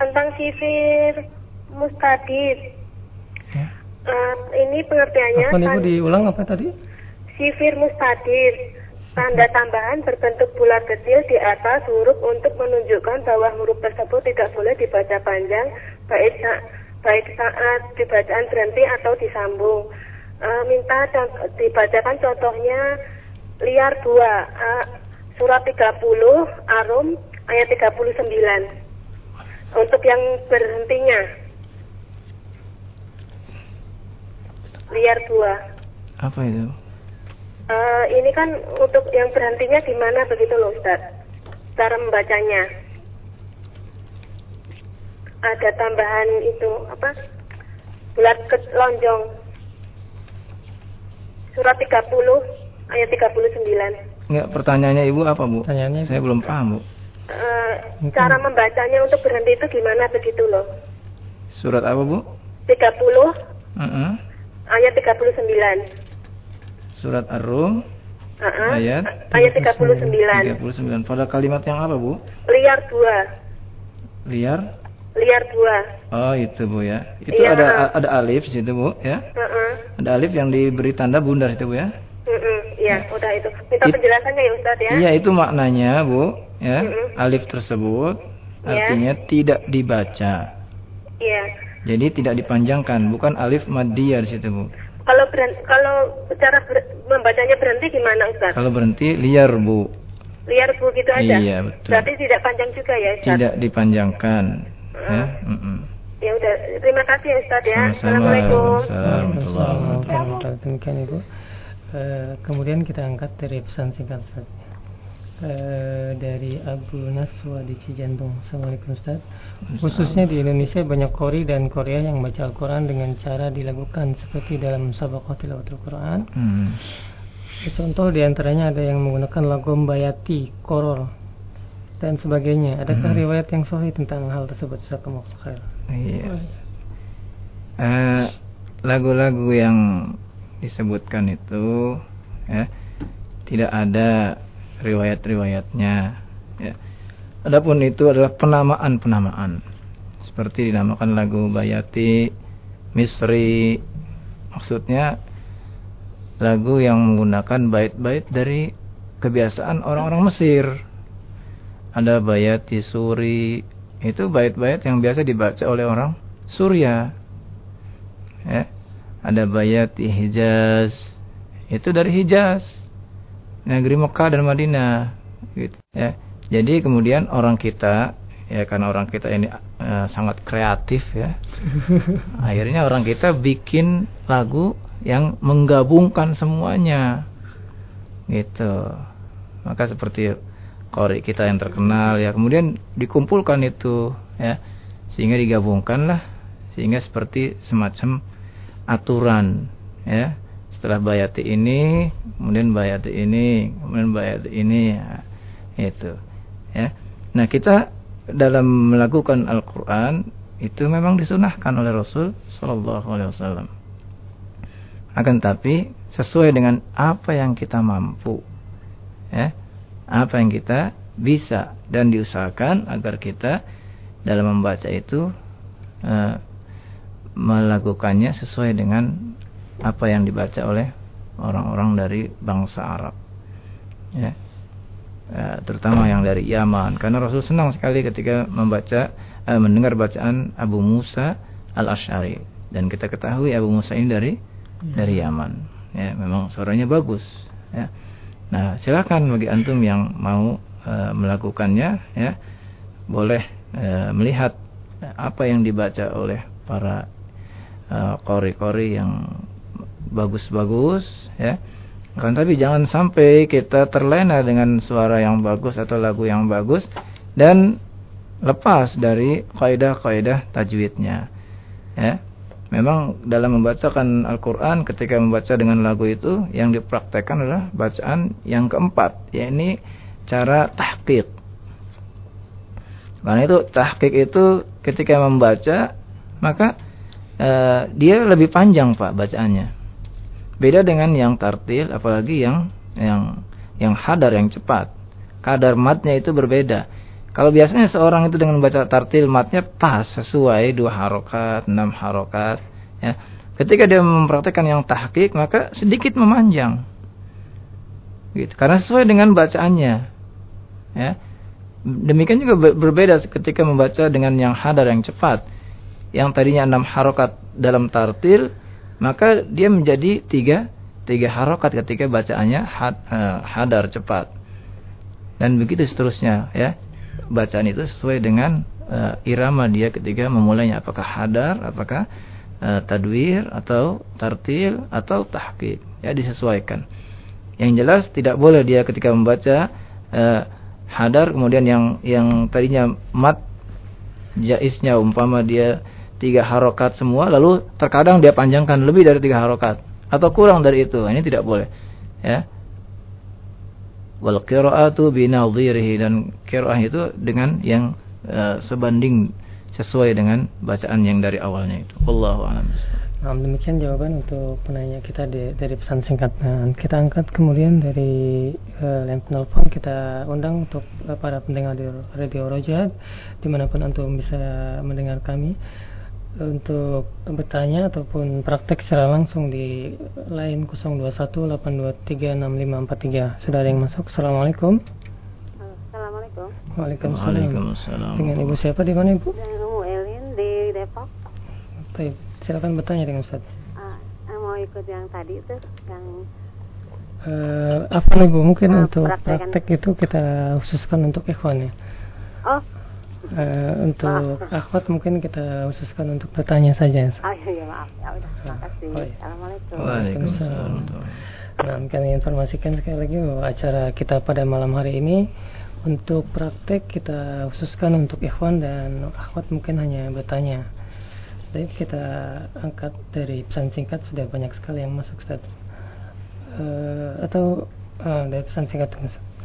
[SPEAKER 10] tentang sifir mustadir.
[SPEAKER 3] Ya.
[SPEAKER 10] Uh, ini pengertiannya
[SPEAKER 3] Apa nih diulang apa tadi?
[SPEAKER 10] sifir mustadir. Tanda tambahan berbentuk bulat kecil di atas huruf untuk menunjukkan bahwa huruf tersebut tidak boleh dibaca panjang, baik sa- baik saat dibacaan berhenti atau disambung. Eh, minta dibacakan contohnya liar 2, eh, surat 30, Arum, ayat 39. Untuk yang berhentinya. Liar 2.
[SPEAKER 1] Apa itu?
[SPEAKER 10] Eh, ini kan untuk yang berhentinya di mana begitu loh Ustaz? Cara membacanya. Ada tambahan itu apa? Bulat ke lonjong. Surat 30 ayat 39.
[SPEAKER 1] Enggak, pertanyaannya Ibu apa, Bu?
[SPEAKER 3] Pertanyaannya
[SPEAKER 1] Saya belum paham, Bu.
[SPEAKER 10] Eh, cara membacanya untuk berhenti itu gimana begitu loh?
[SPEAKER 1] Surat apa, Bu?
[SPEAKER 10] 30
[SPEAKER 1] Heeh.
[SPEAKER 10] Ayat 39.
[SPEAKER 1] Surat Ar-Rum
[SPEAKER 10] Heeh.
[SPEAKER 1] ayat
[SPEAKER 10] ayat 39.
[SPEAKER 1] 39. Pada kalimat yang apa, Bu?
[SPEAKER 10] Liar 2.
[SPEAKER 1] Liar?
[SPEAKER 10] Liar 2.
[SPEAKER 1] Oh, itu, Bu ya. Itu
[SPEAKER 10] Iya.
[SPEAKER 1] ada ada alif situ, Bu, ya.
[SPEAKER 10] Heeh.
[SPEAKER 1] Ada alif yang diberi tanda bundar situ, Bu ya.
[SPEAKER 10] Mm-mm, Iya, udah itu. Minta
[SPEAKER 1] It-
[SPEAKER 10] penjelasannya ya Ustaz ya.
[SPEAKER 1] Iya, itu maknanya, Bu, ya.
[SPEAKER 10] Mm-mm.
[SPEAKER 1] Alif tersebut
[SPEAKER 10] Ya.
[SPEAKER 1] artinya tidak dibaca.
[SPEAKER 10] Iya.
[SPEAKER 1] Jadi tidak dipanjangkan, bukan alif maddiyah di situ, Bu.
[SPEAKER 10] Kalau berhenti, kalau cara ber- membacanya berhenti gimana Ustaz?
[SPEAKER 1] Kalau berhenti liar, Bu.
[SPEAKER 10] Liar bu gitu aja.
[SPEAKER 1] Iya, betul.
[SPEAKER 10] Berarti tidak panjang juga ya Ustaz.
[SPEAKER 1] Tidak dipanjangkan. Ya. mm-mm.
[SPEAKER 10] Ya udah, terima kasih ya Ustaz ya.
[SPEAKER 1] Sama-sama.
[SPEAKER 10] Assalamualaikum.
[SPEAKER 1] Waalaikumsalam warahmatullahi wabarakatuh.
[SPEAKER 3] Waalaikumsalam. Demikian Ibu. Eh, kemudian kita angkat dari pesan singkat Ustaz. Eh, dari Abu Naswa di Cijantung. Assalamualaikum Ustaz. Khususnya di Indonesia banyak Kori dan Korea yang baca Al-Quran dengan cara dilakukan seperti dalam sabaqah tilawatul Quran.
[SPEAKER 1] Hmm.
[SPEAKER 3] Contoh di antaranya ada yang menggunakan lagu Bayati, Koror, dan sebagainya. Adakah
[SPEAKER 1] Hmm.
[SPEAKER 3] riwayat yang sahih tentang hal tersebut? Jazakumullah khair.
[SPEAKER 1] Iya. Eh, lagu-lagu yang disebutkan itu ya tidak ada riwayat-riwayatnya ya. Adapun itu adalah penamaan-penamaan. Seperti dinamakan lagu Bayati, Misri. Maksudnya lagu yang menggunakan bait-bait dari kebiasaan orang-orang Mesir. Ada Bayati Suri, itu bait-bait yang biasa dibaca oleh orang Surya. Ya. Ada Bayati Hijaz, itu dari Hijaz, negeri Mekah dan Madinah. Gitu, ya. Jadi kemudian orang kita, ya karena orang kita ini eh, sangat kreatif ya, [LAUGHS] akhirnya orang kita bikin lagu yang menggabungkan semuanya, gitu. Maka seperti kori kita yang terkenal ya kemudian dikumpulkan itu ya sehingga digabungkan lah sehingga seperti semacam aturan ya setelah bayati ini kemudian bayati ini kemudian bayati ini ya, itu ya. Nah kita dalam melakukan Al-Quran itu memang disunahkan oleh Rasul Shallallahu Alaihi Wasallam. Akan tapi sesuai dengan apa yang kita mampu ya. Apa yang kita bisa dan diusahakan agar kita dalam membaca itu eh, melakukannya sesuai dengan apa yang dibaca oleh orang-orang dari bangsa Arab. Ya. ya, terutama yang dari Yaman karena Rasul senang sekali ketika membaca uh, mendengar bacaan Abu Musa al Ashari dan kita ketahui Abu Musa ini dari ya. dari Yaman ya memang suaranya bagus ya nah silakan bagi antum yang mau uh, melakukannya ya boleh uh, melihat apa yang dibaca oleh para kori-kori uh, yang bagus-bagus ya kan tapi jangan sampai kita terlena dengan suara yang bagus atau lagu yang bagus dan lepas dari kaidah-kaidah tajwidnya. Ya. Memang dalam membacakan Al-Qur'an ketika membaca dengan lagu itu yang dipraktekkan adalah bacaan yang keempat, yakni cara tahqiq. Karena itu tahqiq itu ketika membaca maka uh, dia lebih panjang Pak bacaannya. Beda dengan yang tartil, apalagi yang yang yang hadar yang cepat. Kadar matnya itu berbeda. Kalau biasanya seorang itu dengan membaca tartil matnya pas sesuai dua harokat, enam harokat. Ya. Ketika dia mempraktekkan yang tahqiq maka sedikit memanjang. Gitu. Karena sesuai dengan bacaannya. Ya. Demikian juga berbeda ketika membaca dengan yang hadar yang cepat. Yang tadinya enam harokat dalam tartil maka dia menjadi tiga tiga harokat ketika bacaannya had, uh, hadar cepat. Dan begitu seterusnya ya. Bacaan itu sesuai dengan uh, irama dia ketika memulainya. Apakah hadar apakah uh, tadwir atau tartil atau tahqiq. Ya disesuaikan. Yang jelas tidak boleh dia ketika membaca uh, hadar kemudian yang yang tadinya mat jaisnya umpama dia tiga harokat semua lalu terkadang dia panjangkan lebih dari tiga harokat. Atau kurang dari itu. Ini tidak boleh. Ya. Wal qiraatu binadhirihi dan qiraah itu dengan yang uh, sebanding sesuai dengan bacaan yang dari awalnya itu. Wallahu a'lam
[SPEAKER 3] Nah, demikian jawaban untuk penanya kita di, dari pesan singkat. Nah, kita angkat kemudian dari telepon kita undang untuk uh, para pendengar di Radio Rojad di mana pun antum bisa mendengar kami untuk bertanya ataupun praktek secara langsung di line 0218236543 sudah ada yang masuk? Assalamualaikum.
[SPEAKER 11] Assalamualaikum.
[SPEAKER 3] Waalaikumsalam, Waalaikumsalam. dengan ibu siapa? Di mana ibu?
[SPEAKER 11] Dengan ibu Elin di Depok.
[SPEAKER 3] Baik, silakan bertanya dengan Ustaz.
[SPEAKER 11] Uh, mau ikut yang tadi itu yang
[SPEAKER 3] uh, apa nih bu? Mungkin uh, untuk praktek itu kita khususkan untuk ikhwan ya.
[SPEAKER 11] Oh
[SPEAKER 3] uh, untuk akhwat mungkin kita khususkan untuk bertanya saja.
[SPEAKER 11] Oh iya, iya maaf. Ya udah, makasih. Oh, iya. Assalamualaikum.
[SPEAKER 3] Waalaikumsalam. Nah, kami informasikan sekali lagi bahwa acara kita pada malam hari ini untuk praktek kita khususkan untuk ikhwan dan akhwat mungkin hanya bertanya. Jadi kita angkat dari pesan singkat sudah banyak sekali yang masuk Ustaz. Uh, atau uh, dari pesan singkat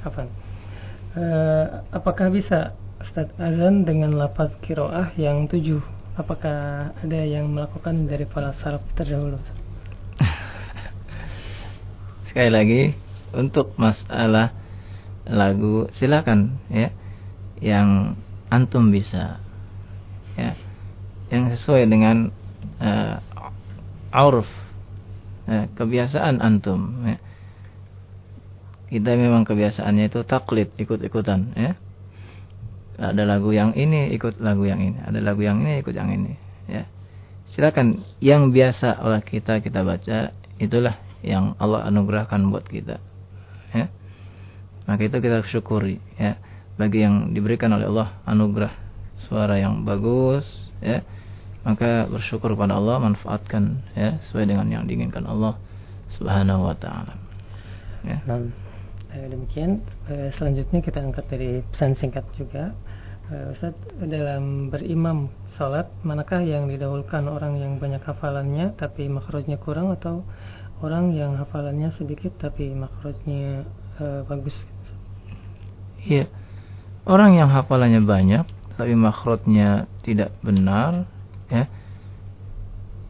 [SPEAKER 3] apa? Uh, apakah bisa Ustaz azan dengan lafaz kiroah yang tujuh. Apakah ada yang melakukan dari para salaf terdahulu? [LAUGHS]
[SPEAKER 1] Sekali lagi untuk masalah lagu silakan ya. Yang antum bisa ya. Yang sesuai dengan uh, auruf ya, kebiasaan antum ya. kita memang kebiasaannya itu taklid ikut-ikutan ya ada lagu yang ini ikut lagu yang ini. Ada lagu yang ini ikut yang ini. Ya. Silakan. Yang biasa oleh kita kita baca itulah yang Allah anugerahkan buat kita. Ya. Maka itu kita syukuri ya. Bagi yang diberikan oleh Allah anugerah suara yang bagus ya. Maka bersyukur pada Allah manfaatkan ya sesuai dengan yang diinginkan Allah Subhanahu wa taala.
[SPEAKER 3] Ya. Nah, demikian. Eh, selanjutnya kita angkat dari pesan singkat juga Uh, Ustaz, dalam berimam salat, manakah yang didahulukan orang yang banyak hafalannya tapi makrojnya kurang atau orang yang hafalannya sedikit tapi makrojnya uh, bagus?
[SPEAKER 1] Iya, orang yang hafalannya banyak tapi makrojnya tidak benar, ya,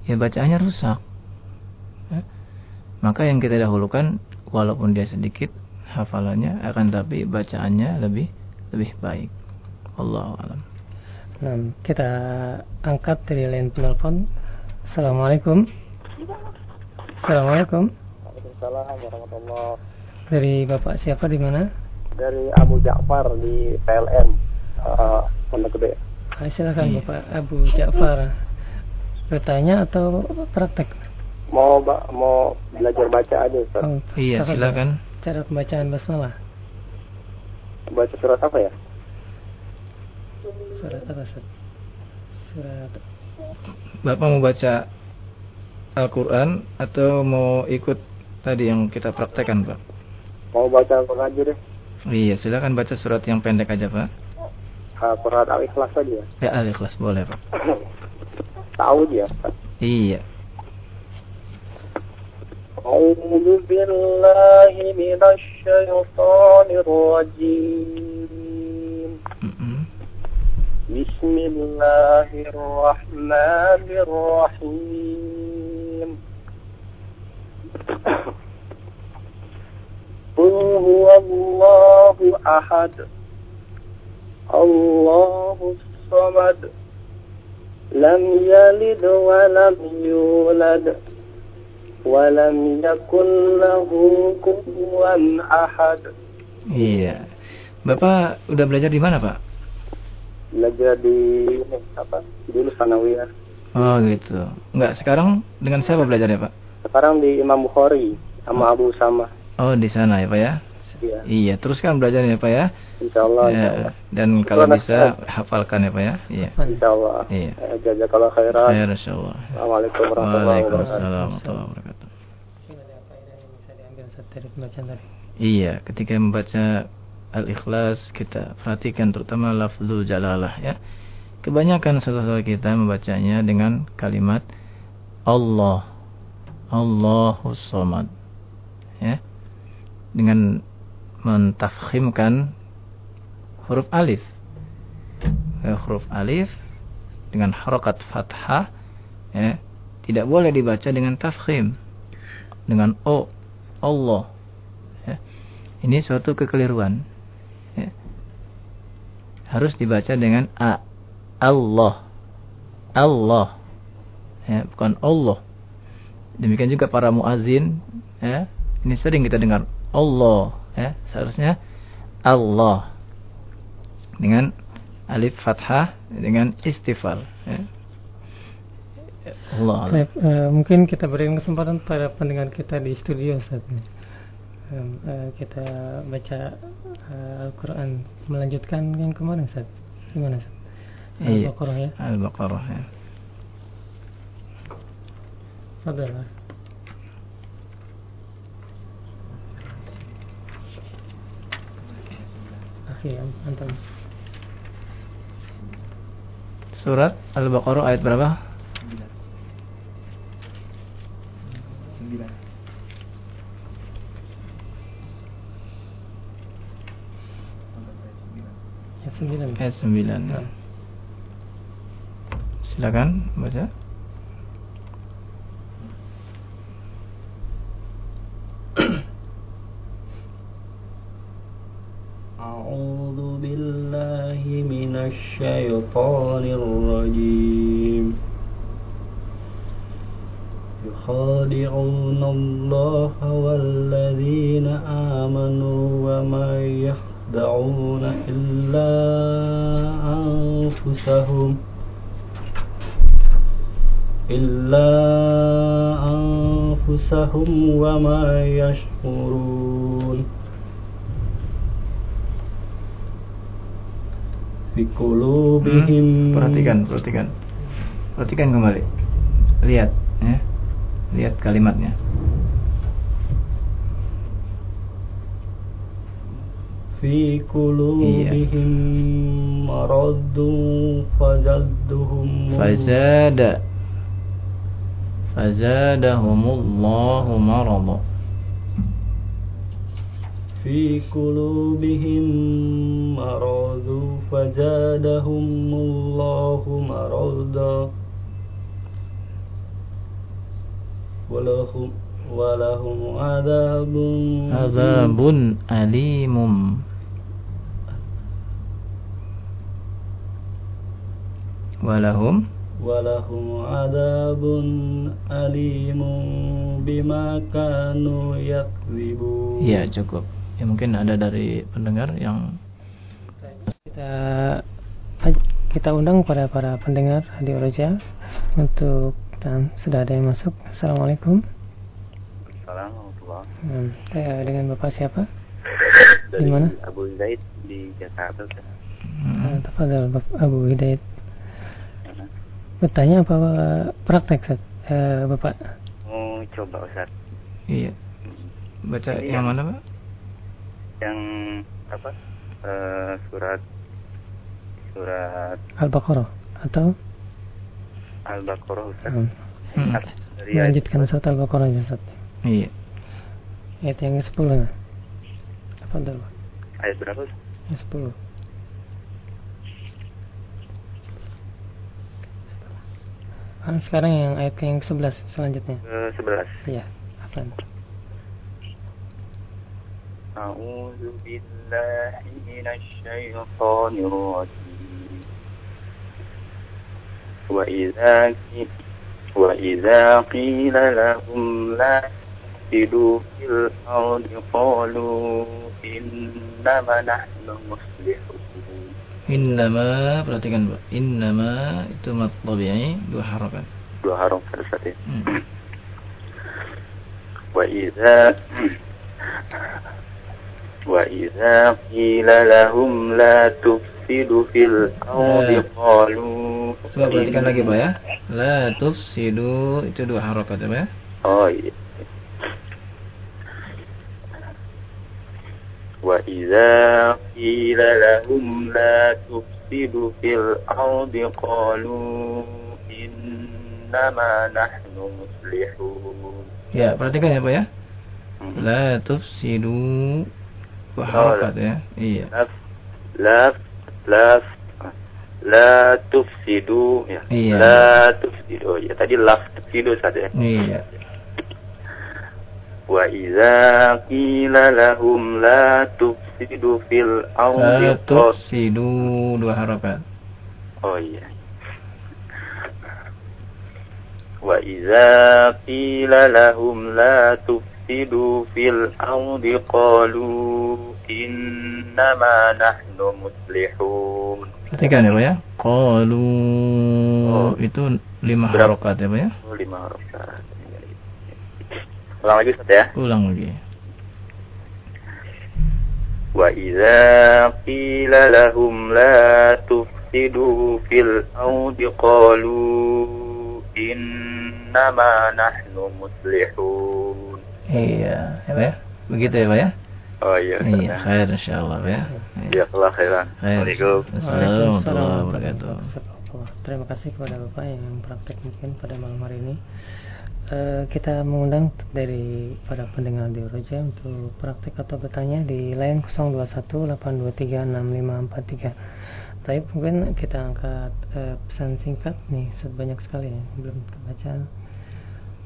[SPEAKER 1] ya bacaannya rusak. Ya. Maka yang kita dahulukan, walaupun dia sedikit hafalannya, akan tapi bacaannya lebih lebih baik. Allah alam.
[SPEAKER 3] Nah, kita angkat dari line telepon. Assalamualaikum. Assalamualaikum.
[SPEAKER 6] Waalaikumsalam warahmatullahi
[SPEAKER 3] Dari Bapak siapa di mana?
[SPEAKER 12] dari Abu Ja'far di PLN uh, Pondok Gede.
[SPEAKER 3] Ah, silakan Bapak Abu Ja'far. Bertanya atau praktek?
[SPEAKER 12] Mau ba- mau belajar baca aja Ustaz.
[SPEAKER 3] Oh,
[SPEAKER 1] Iya, silakan.
[SPEAKER 3] Cara pembacaan basmalah.
[SPEAKER 12] Baca surat apa ya?
[SPEAKER 3] Surat apa, Ustaz? Surat
[SPEAKER 1] Bapak mau baca Al-Quran atau mau ikut tadi yang kita praktekkan Pak?
[SPEAKER 12] Mau baca Al-Quran aja deh.
[SPEAKER 1] Iya, silakan baca surat yang pendek aja Pak.
[SPEAKER 12] Uh, surat Al-Ikhlas aja.
[SPEAKER 1] Ya Al-Ikhlas boleh Pak. [CLEARS THROAT]
[SPEAKER 12] Tahu dia. Ustaz.
[SPEAKER 1] Iya.
[SPEAKER 12] أعوذ بالله من الشيطان الرجيم
[SPEAKER 1] Mm-mm.
[SPEAKER 12] بسم الله الرحمن الرحيم قل هو الله أحد الله الصمد لم يلد ولم يولد ولم يكن له كفوا أحد
[SPEAKER 1] Iya. Bapak udah belajar di mana Pak?
[SPEAKER 12] Belajar di ini apa dulu sanawiyah
[SPEAKER 1] Oh gitu. Enggak, sekarang dengan siapa belajarnya Pak?
[SPEAKER 12] sekarang di Imam Bukhari sama Abu Sama
[SPEAKER 1] Oh di sana ya Pak ya?
[SPEAKER 12] Iya.
[SPEAKER 1] Iya, teruskan belajarnya Pak ya.
[SPEAKER 12] Insya Allah,
[SPEAKER 1] Ya,
[SPEAKER 12] insya Allah.
[SPEAKER 1] Dan kalau
[SPEAKER 12] Itu
[SPEAKER 1] bisa hafalkan ya Pak ya. Iya.
[SPEAKER 12] Insya Allah.
[SPEAKER 1] Iya.
[SPEAKER 12] Eh, Jazakallah khairan.
[SPEAKER 1] Khair insyaallah.
[SPEAKER 12] Assalamualaikum warahmatullahi wabarakatuh.
[SPEAKER 1] Iya, ketika membaca Al-Ikhlas kita perhatikan terutama lafzul jalalah ya. Kebanyakan saudara kita membacanya dengan kalimat Allah. Allahus Samad. Ya. Dengan mentafkhimkan huruf alif. Ya, huruf alif dengan harokat fathah ya, tidak boleh dibaca dengan tafkhim dengan o Allah ya. ini suatu kekeliruan. Harus dibaca dengan a Allah Allah ya, bukan Allah demikian juga para muazin ya ini sering kita dengar Allah ya seharusnya Allah dengan alif fathah dengan istifal ya. Allah.
[SPEAKER 3] Baik, eh, mungkin kita berikan kesempatan pada pendengar kita di studio Ustaz. Eh, kita baca eh, Al-Quran melanjutkan yang kemarin Ustaz. Gimana Ustaz?
[SPEAKER 1] Iya.
[SPEAKER 3] Al-Baqarah ya.
[SPEAKER 1] Al-Baqarah ya.
[SPEAKER 3] Fadal. Akhi, antum.
[SPEAKER 1] Surat Al-Baqarah ayat berapa?
[SPEAKER 3] Ayat 9.
[SPEAKER 1] Ayat 9.
[SPEAKER 3] Nah.
[SPEAKER 1] Silakan baca.
[SPEAKER 13] أعوذ بالله من الشيطان الرجيم يخادعون الله والذين آمنوا وما يخدعون إلا أنفسهم إلا أنفسهم وما يشعرون في قلوبهم
[SPEAKER 1] Hmm, perhatikan, perhatikan. Perhatikan kembali. Lihat, ya. Lihat kalimatnya.
[SPEAKER 13] في قلوبهم مرض فزادهم
[SPEAKER 1] Fazada Fazadahumullahu marada.
[SPEAKER 13] في قلوبهم مرض فزادهم الله مرضا ولهم ولهم عذاب
[SPEAKER 1] Azabun alimum. walahum.
[SPEAKER 13] Walahum adabun alimun bima kanu yakzibu
[SPEAKER 1] ya cukup. Ya mungkin ada dari pendengar yang
[SPEAKER 3] kita kita undang kepada para pendengar di Roja untuk dan sudah ada yang masuk. Assalamualaikum.
[SPEAKER 14] Assalamualaikum
[SPEAKER 3] hmm, eh, dengan Bapak siapa?
[SPEAKER 14] Dari
[SPEAKER 3] Di mana?
[SPEAKER 14] Abu Hidayat di Jakarta.
[SPEAKER 3] Hmm. Tafadhal Abu Hidayat. Bertanya apa praktek Ustaz? Eh, Bapak?
[SPEAKER 14] Mau coba Ustaz.
[SPEAKER 1] Iya. Baca yang
[SPEAKER 14] yang-
[SPEAKER 1] mana, Pak?
[SPEAKER 14] Yang apa? Eh, surat surat
[SPEAKER 3] Al-Baqarah atau
[SPEAKER 14] Al-Baqarah Ustaz.
[SPEAKER 3] Hmm.
[SPEAKER 1] Hmm.
[SPEAKER 14] Ayat
[SPEAKER 3] melanjutkan surat Al-Baqarah aja Ustaz.
[SPEAKER 1] Iya.
[SPEAKER 3] Ayat yang ke-10 nah. Tafadhal.
[SPEAKER 14] ayat berapa? Ustaz?
[SPEAKER 3] Yang 10. Sekarang yang ayat yang ke-11 selanjutnya.
[SPEAKER 14] Ke-11.
[SPEAKER 3] Iya,
[SPEAKER 14] afan. A'udzu billahi minasy syaithanir rajim. Wa idza.
[SPEAKER 1] Innama perhatikan Pak. Innama itu mad tabi'i dua harokat.
[SPEAKER 14] Dua harokat satu. Hmm. [CLEARS THROAT] Wa
[SPEAKER 1] idza [CLEARS THROAT]
[SPEAKER 14] wa idza qila lahum la tufsidu fil ardi
[SPEAKER 1] eh.
[SPEAKER 14] qalu
[SPEAKER 1] Coba perhatikan lagi Pak ya. La tufsidu itu dua harokat ya Pak ya.
[SPEAKER 14] Oh iya. وإذا قيل لهم لا تفسدوا في الأرض قالوا إنما نحن مصلحون
[SPEAKER 1] Ya, perhatikan ya Pak ya. La tufsidu dua harakat ya. Iya.
[SPEAKER 14] لا لا لا تفسدوا ya.
[SPEAKER 1] Iya.
[SPEAKER 14] لا تفسدوا ya tadi la tufsidu saja.
[SPEAKER 1] Iya.
[SPEAKER 14] وإذا قيل لهم لا تفسدوا في الأرض
[SPEAKER 1] La
[SPEAKER 14] قالوا
[SPEAKER 1] tufsidu dua harakat.
[SPEAKER 14] Oh iya. وإذا قيل لهم لا تفسدوا في الأرض قالوا إنما نحن مصلحون
[SPEAKER 1] Perhatikan ya Pak ya. Qalu itu lima
[SPEAKER 14] Berapa?
[SPEAKER 1] harakat ya Pak ya.
[SPEAKER 14] Oh, lima huruf syarat. Ulang lagi Ustaz ya.
[SPEAKER 1] Ulang lagi.
[SPEAKER 14] Wa idza qila lahum la tufsidu fil ardi qalu innama nahnu muslihun.
[SPEAKER 1] Iya, ya, ya. Begitu ya, Pak ya?
[SPEAKER 14] Oh iya.
[SPEAKER 1] Iya,
[SPEAKER 14] ya.
[SPEAKER 1] khair insyaallah ya.
[SPEAKER 14] Iya, kelah khairan. Assalamualaikum.
[SPEAKER 1] Assalamualaikum warahmatullahi wabarakatuh.
[SPEAKER 3] Terima kasih kepada Bapak yang praktek mungkin pada malam hari ini. Eh, kita mengundang dari para pendengar di Roja untuk praktek atau bertanya di line 0218236543. Tapi mungkin kita angkat eh, pesan singkat nih sebanyak sekali ya belum terbaca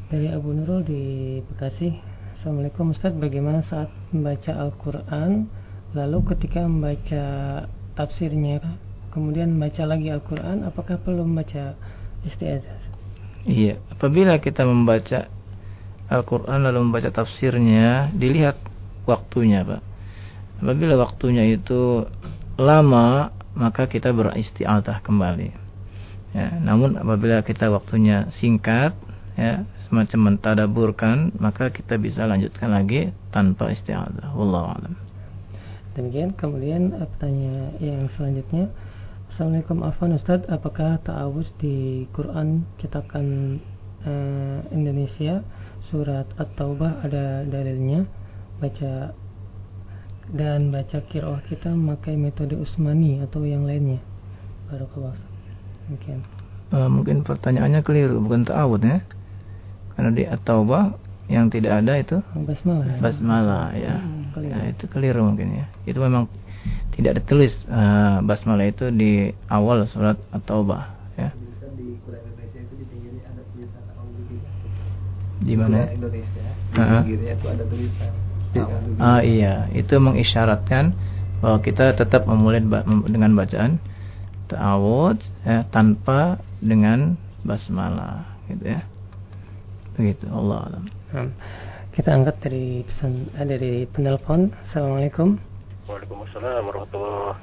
[SPEAKER 3] dari Abu Nurul di Bekasi. Assalamualaikum Ustaz, bagaimana saat membaca Al-Quran lalu ketika membaca tafsirnya kemudian membaca lagi Al-Quran apakah perlu membaca isti'adzah?
[SPEAKER 1] Iya, apabila kita membaca Al-Quran lalu membaca tafsirnya, dilihat waktunya, Pak. Apabila waktunya itu lama, maka kita beristiadah kembali. Ya, namun apabila kita waktunya singkat, ya, semacam mentadaburkan, maka kita bisa lanjutkan lagi tanpa istiadah. Wallahu a'lam.
[SPEAKER 3] Demikian kemudian pertanyaan yang selanjutnya Assalamualaikum Afwan Ustadz apakah ta'awuz di Quran cetakan eh, Indonesia surat At-Taubah ada dalilnya baca dan baca kiroah kita memakai metode Usmani atau yang lainnya Barakallah Demikian
[SPEAKER 1] Eh, mungkin pertanyaannya keliru, bukan ta'awud ya. Karena di At-Taubah yang tidak ada itu
[SPEAKER 3] Basmalah
[SPEAKER 1] basmalah ya.
[SPEAKER 3] keliru.
[SPEAKER 1] Ya, itu keliru mungkin ya. Itu memang tidak ditulis eh, basmalah itu di awal surat At-Taubah ya.
[SPEAKER 15] di Quran Indonesia itu di pinggirnya ada tulisan A'udzubillah.
[SPEAKER 1] Di mana?
[SPEAKER 15] Indonesia di
[SPEAKER 1] Ha-ha.
[SPEAKER 15] pinggirnya itu ada tulisan A'udzubillah.
[SPEAKER 1] Ah iya, itu mengisyaratkan bahwa kita tetap memulai dengan bacaan ta'awud ya, tanpa dengan basmalah gitu ya. Begitu Allah alam.
[SPEAKER 3] Hmm. Kita angkat dari pesan eh, dari penelpon. Assalamualaikum.
[SPEAKER 16] Waalaikumsalam warahmatullahi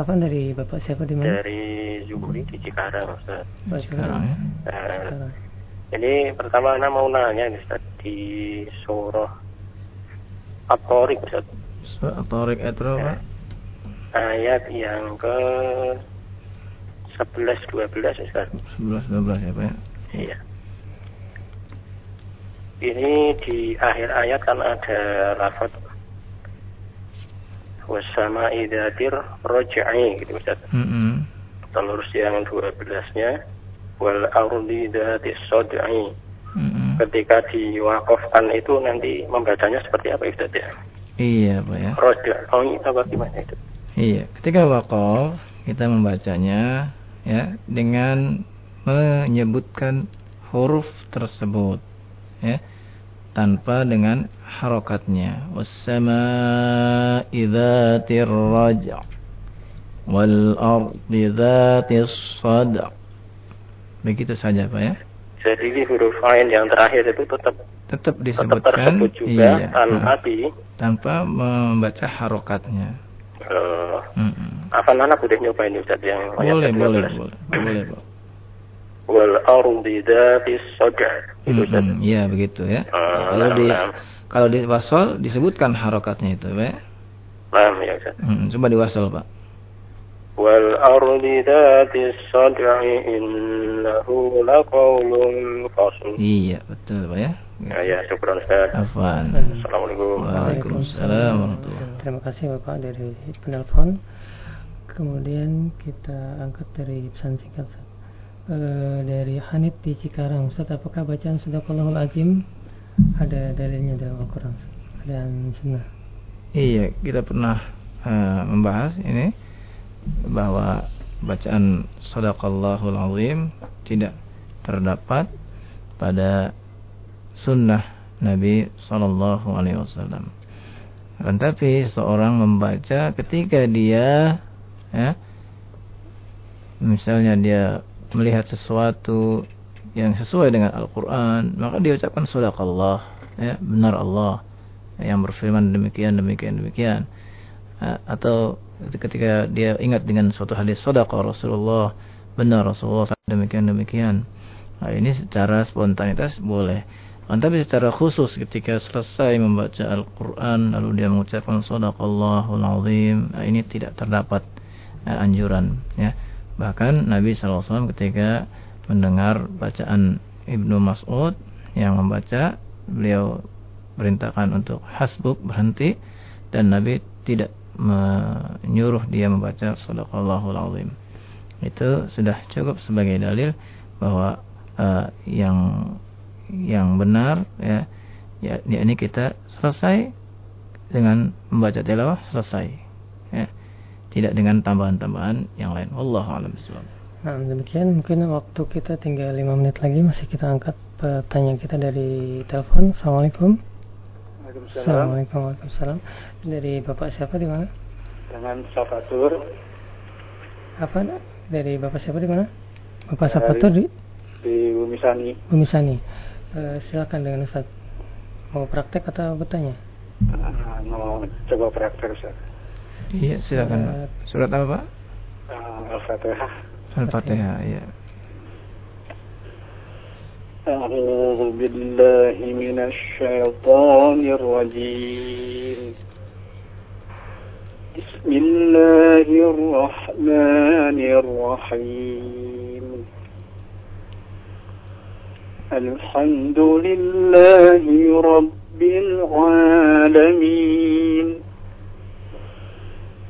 [SPEAKER 3] Apa dari Bapak siapa di mana?
[SPEAKER 16] Dari Zuhuri di Cikarang, Ustaz.
[SPEAKER 3] Cikarang ya.
[SPEAKER 16] Uh, ini pertama Ana mau nanya nih Ustaz di surah At-Tariq Ustaz.
[SPEAKER 1] Surah At-Tariq ayat berapa?
[SPEAKER 16] Ayat yang ke 11 12 Ustaz.
[SPEAKER 1] 11 12 ya, Pak ya.
[SPEAKER 16] Iya. Ini di akhir ayat kan ada lafaz wasama idatir rojai gitu Ustaz.
[SPEAKER 1] Mm -hmm.
[SPEAKER 16] Terus yang 12-nya wal ardi sodai.
[SPEAKER 1] Mm -hmm.
[SPEAKER 16] Ketika diwakafkan itu nanti membacanya seperti apa Ustaz ya?
[SPEAKER 1] Iya Pak ya.
[SPEAKER 16] Rojai apa gimana itu?
[SPEAKER 1] Iya, ketika wakaf kita membacanya ya dengan menyebutkan huruf tersebut ya tanpa dengan harokatnya. Wassama idzatir raja wal ardi dzatis sada begitu saja Pak ya.
[SPEAKER 16] Jadi huruf ain yang terakhir itu tetap
[SPEAKER 1] tetap disebutkan
[SPEAKER 16] tetap juga
[SPEAKER 1] iya,
[SPEAKER 16] tanpa di
[SPEAKER 1] tanpa membaca harokatnya.
[SPEAKER 16] Uh, mm -mm. Afan anak udah nyobain Ustaz yang
[SPEAKER 1] boleh boleh boleh [LAUGHS] boleh Pak
[SPEAKER 16] wal ardi dzatis sada. Itu
[SPEAKER 1] mm Iya begitu ya.
[SPEAKER 16] Uh,
[SPEAKER 1] kalau di kalau di wasol disebutkan harokatnya itu, Pak.
[SPEAKER 16] Nah, ya Ustaz.
[SPEAKER 1] Hmm, coba di wasol, Pak.
[SPEAKER 16] Wal ardi dzatis sada innahu laqaulun fasl.
[SPEAKER 1] Iya, betul, Pak ya.
[SPEAKER 16] Ya, ya, syukur Ustaz.
[SPEAKER 1] Afwan.
[SPEAKER 16] Assalamualaikum.
[SPEAKER 1] Waalaikumsalam warahmatullahi
[SPEAKER 3] Terima kasih Bapak dari penelpon. Kemudian kita angkat dari pesan singkat uh, dari Hanif di Cikarang. Ustaz apakah bacaan Sadaqallahul Azim ada dalilnya dalam Al-Quran? Dan Sunnah
[SPEAKER 1] iya kita pernah uh, membahas ini bahwa bacaan Sadaqallahul Azim tidak terdapat pada sunnah Nabi Sallallahu Alaihi Wasallam. Tetapi seorang membaca ketika dia, ya, misalnya dia melihat sesuatu yang sesuai dengan Al-Quran maka dia ucapkan sadaqallah ya, benar Allah yang berfirman demikian demikian demikian. Atau ketika dia ingat dengan suatu hadis sadaqah Rasulullah benar Rasulullah demikian demikian. Nah, ini secara spontanitas boleh. Tapi secara khusus ketika selesai membaca Al-Quran lalu dia mengucapkan sadaqallahul azim nah, ini tidak terdapat uh, anjuran ya Bahkan Nabi SAW ketika mendengar bacaan Ibnu Mas'ud yang membaca, beliau perintahkan untuk hasbuk berhenti dan Nabi tidak menyuruh dia membaca sadaqallahul azim. Itu sudah cukup sebagai dalil bahwa uh, yang yang benar ya ya ini kita selesai dengan membaca tilawah selesai tidak dengan tambahan-tambahan yang lain. Allah alam
[SPEAKER 3] Nah, demikian mungkin waktu kita tinggal 5 menit lagi masih kita angkat pertanyaan kita dari telepon. Assalamualaikum.
[SPEAKER 17] Waalaikumsalam.
[SPEAKER 3] Assalamualaikum Waalaikumsalam. Dari Bapak siapa di mana?
[SPEAKER 17] Dengan Safatur.
[SPEAKER 3] Apa? Dari Bapak siapa di mana? Bapak Safatur di
[SPEAKER 17] di Bumisani.
[SPEAKER 3] Bumisani. Uh, silakan dengan Ustaz. Mau praktek atau bertanya?
[SPEAKER 17] Uh, mau coba praktek Ustaz.
[SPEAKER 1] Iya, silakan Pak. Surat apa Pak?
[SPEAKER 17] Al-Fatihah.
[SPEAKER 1] Al-Fatihah, iya.
[SPEAKER 17] أعوذ بالله من الشيطان الرجيم بسم الله الرحمن الرحيم الحمد لله رب العالمين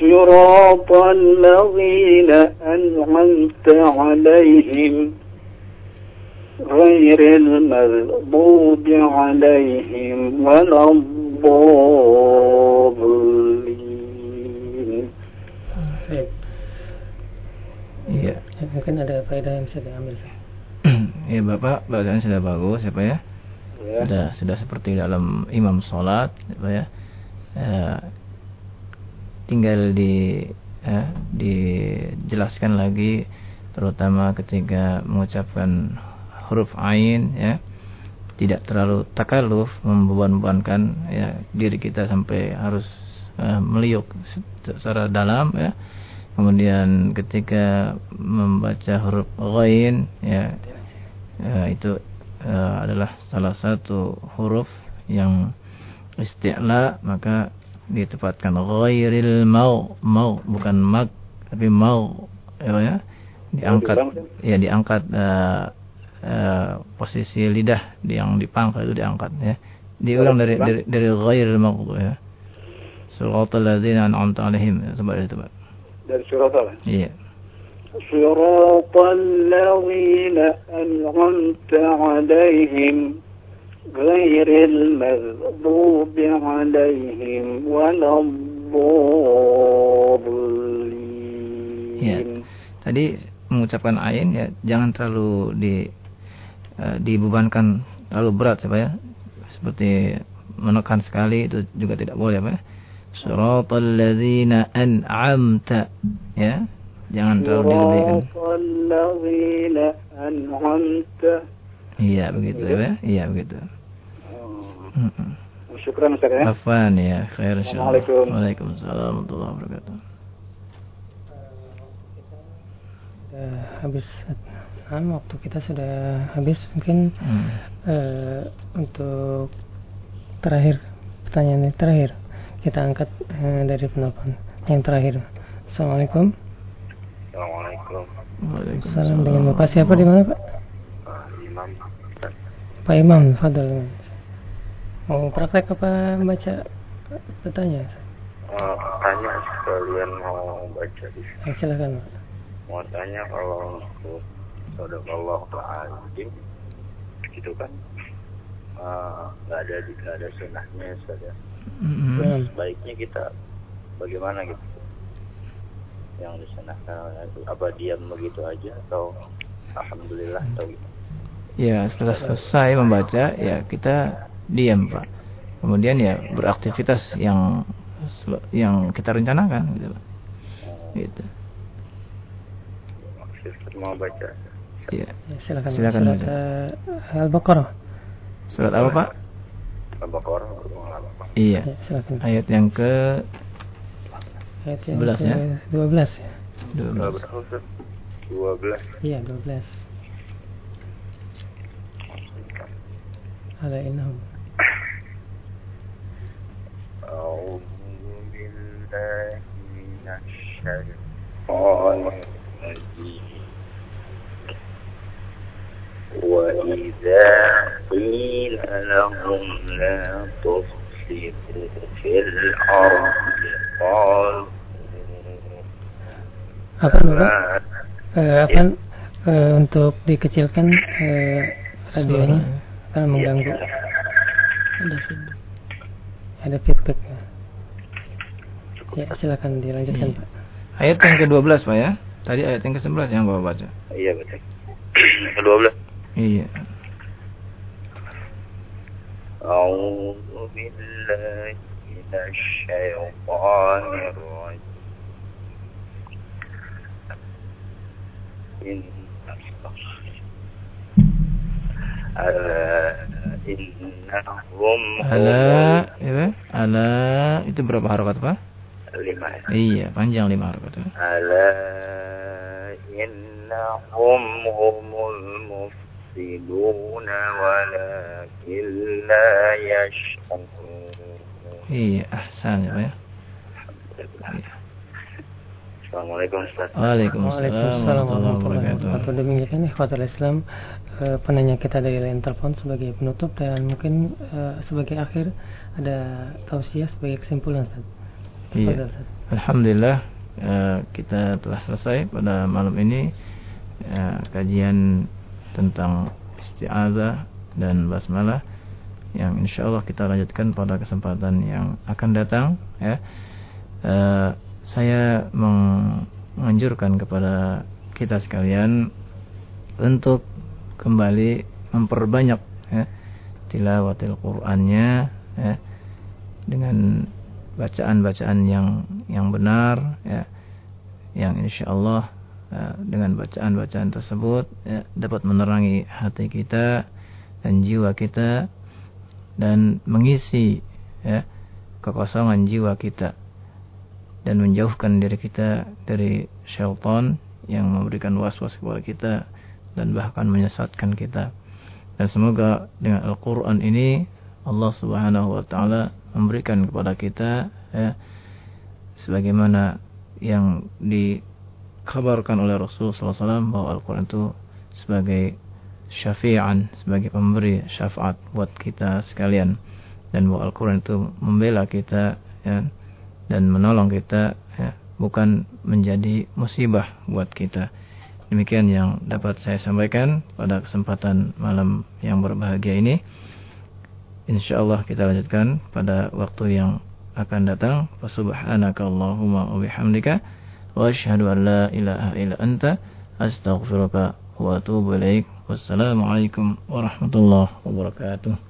[SPEAKER 17] صراط الذين أنعمت عليهم غير المغضوب عليهم ولا الضالين Iya.
[SPEAKER 3] Ya, mungkin ada faedah yang bisa diambil, Pak.
[SPEAKER 1] ya, Bapak, bacaannya sudah bagus, ya, Pak ya. ya. Sudah sudah seperti dalam imam salat, ya, Pak ya. ya tinggal di ya, dijelaskan lagi terutama ketika mengucapkan huruf ain ya. Tidak terlalu takaluf membeban-bebankan ya diri kita sampai harus uh, meliuk secara dalam ya. Kemudian ketika membaca huruf ghain ya, ya itu uh, adalah salah satu huruf yang isti'la maka ditempatkan ghairil mau mau bukan mag tapi mau ya diangkat ya diangkat uh, uh, posisi lidah yang dipangkal itu diangkat ya. Diulang dari dari, dari ghairil mau ya. Siratal ladzina an'amta alaihim ya, sebab itu Pak.
[SPEAKER 17] Dari siratal?
[SPEAKER 1] Iya.
[SPEAKER 17] Surat ladzina an'amta alaihim. غير المغضوب عليهم ولا الضالين.
[SPEAKER 1] Ya. Tadi mengucapkan ain ya jangan terlalu di uh, dibebankan terlalu berat ya, ya seperti menekan sekali itu juga tidak boleh Pak ya Suratal ladzina an'amta ya jangan terlalu dilebihkan Iya begitu ya iya begitu
[SPEAKER 17] oh. Syukran Ustaz ya.
[SPEAKER 1] Afan ya, khair insyaallah.
[SPEAKER 17] Assalamualaikum.
[SPEAKER 1] Waalaikumsalam warahmatullahi wabarakatuh.
[SPEAKER 3] uh, habis kan waktu kita sudah habis mungkin hmm. uh, untuk terakhir pertanyaan yang terakhir kita angkat uh, dari penelpon yang terakhir assalamualaikum
[SPEAKER 14] assalamualaikum
[SPEAKER 3] Waalaikumsalam dengan bapak siapa di mana pak
[SPEAKER 14] Imam.
[SPEAKER 3] Pak Imam Fadl. Mau praktek apa baca bertanya?
[SPEAKER 14] Uh, tanya sekalian mau baca. Di
[SPEAKER 3] sini silakan pak.
[SPEAKER 14] Mau tanya kalau untuk Allah azim gitu kan? Eh, nggak uh, ada nggak ada. Sunahnya saja mm-hmm. baiknya kita bagaimana gitu? Yang disunahkan apa diam begitu aja atau alhamdulillah atau gitu
[SPEAKER 1] ya setelah selesai membaca ya kita diam pak kemudian ya beraktivitas yang yang kita rencanakan gitu pak gitu
[SPEAKER 14] mau baca.
[SPEAKER 1] Iya.
[SPEAKER 3] Ya, silakan.
[SPEAKER 1] Silakan
[SPEAKER 3] Surat uh, Al-Baqarah.
[SPEAKER 1] Surat apa, Pak?
[SPEAKER 14] Al-Baqarah.
[SPEAKER 1] Iya. Ya, silakan. Ayat yang ke
[SPEAKER 3] Ayat yang
[SPEAKER 1] 11 ya?
[SPEAKER 3] 12 ya.
[SPEAKER 14] 12. 12.
[SPEAKER 3] Iya, 12. Ala innahum.
[SPEAKER 14] أعوذ بالله من الشيطان الرجيم وإذا قيل لهم لا تفسدوا في الأرض قالوا
[SPEAKER 3] apa Bapak? Uh, apa uh, untuk dikecilkan uh, radionya karena mengganggu. Ada feedback. Ada feedback. Ya, silakan dilanjutkan, hmm. Pak.
[SPEAKER 1] Ayat yang ke-12, Pak ya. Tadi ayat yang ke-11 yang Bapak baca.
[SPEAKER 14] Iya, betul. [CLEARS THROAT] Ke-12.
[SPEAKER 1] Iya.
[SPEAKER 14] أعوذ بالله من الشيطان الرجيم إن Eh, innahum
[SPEAKER 1] ala ya ala itu berapa harokat pak?
[SPEAKER 14] Lima ya.
[SPEAKER 1] iya panjang lima harokat
[SPEAKER 14] ala innahum humul mufsiduna walakin la yashkurun.
[SPEAKER 1] Iya ahsan ya pak ya.
[SPEAKER 14] Assalamualaikum Ustaz.
[SPEAKER 1] Waalaikumsalam warahmatullahi wabarakatuh.
[SPEAKER 3] Demikian ikhwatul Islam uh, penanya kita dari lain telepon sebagai penutup dan mungkin uh, sebagai akhir ada tausiah sebagai kesimpulan Ustaz.
[SPEAKER 1] Iya. Alhamdulillah uh, kita telah selesai pada malam ini uh, kajian tentang isti'adzah dan basmalah yang insya Allah kita lanjutkan pada kesempatan yang akan datang ya. Uh, saya menganjurkan kepada kita sekalian untuk kembali memperbanyak ya, tilawatil Qur'annya ya, dengan bacaan-bacaan yang yang benar ya yang insya Allah ya, dengan bacaan-bacaan tersebut ya, dapat menerangi hati kita dan jiwa kita dan mengisi ya, kekosongan jiwa kita dan menjauhkan diri kita dari syaitan yang memberikan was-was kepada kita dan bahkan menyesatkan kita. Dan semoga dengan Al-Quran ini Allah Subhanahu wa taala memberikan kepada kita ya sebagaimana yang dikabarkan oleh Rasulullah SAW bahwa Al-Quran itu sebagai syafi'an, sebagai pemberi syafaat buat kita sekalian dan bahwa Al-Quran itu membela kita ya, dan menolong kita ya, bukan menjadi musibah buat kita. Demikian yang dapat saya sampaikan pada kesempatan malam yang berbahagia ini. Insyaallah kita lanjutkan pada waktu yang akan datang. Subhanaka Allahumma wa bihamdika wa asyhadu an la ilaha illa anta astaghfiruka wa atubu ilaik. Wassalamualaikum warahmatullahi wabarakatuh.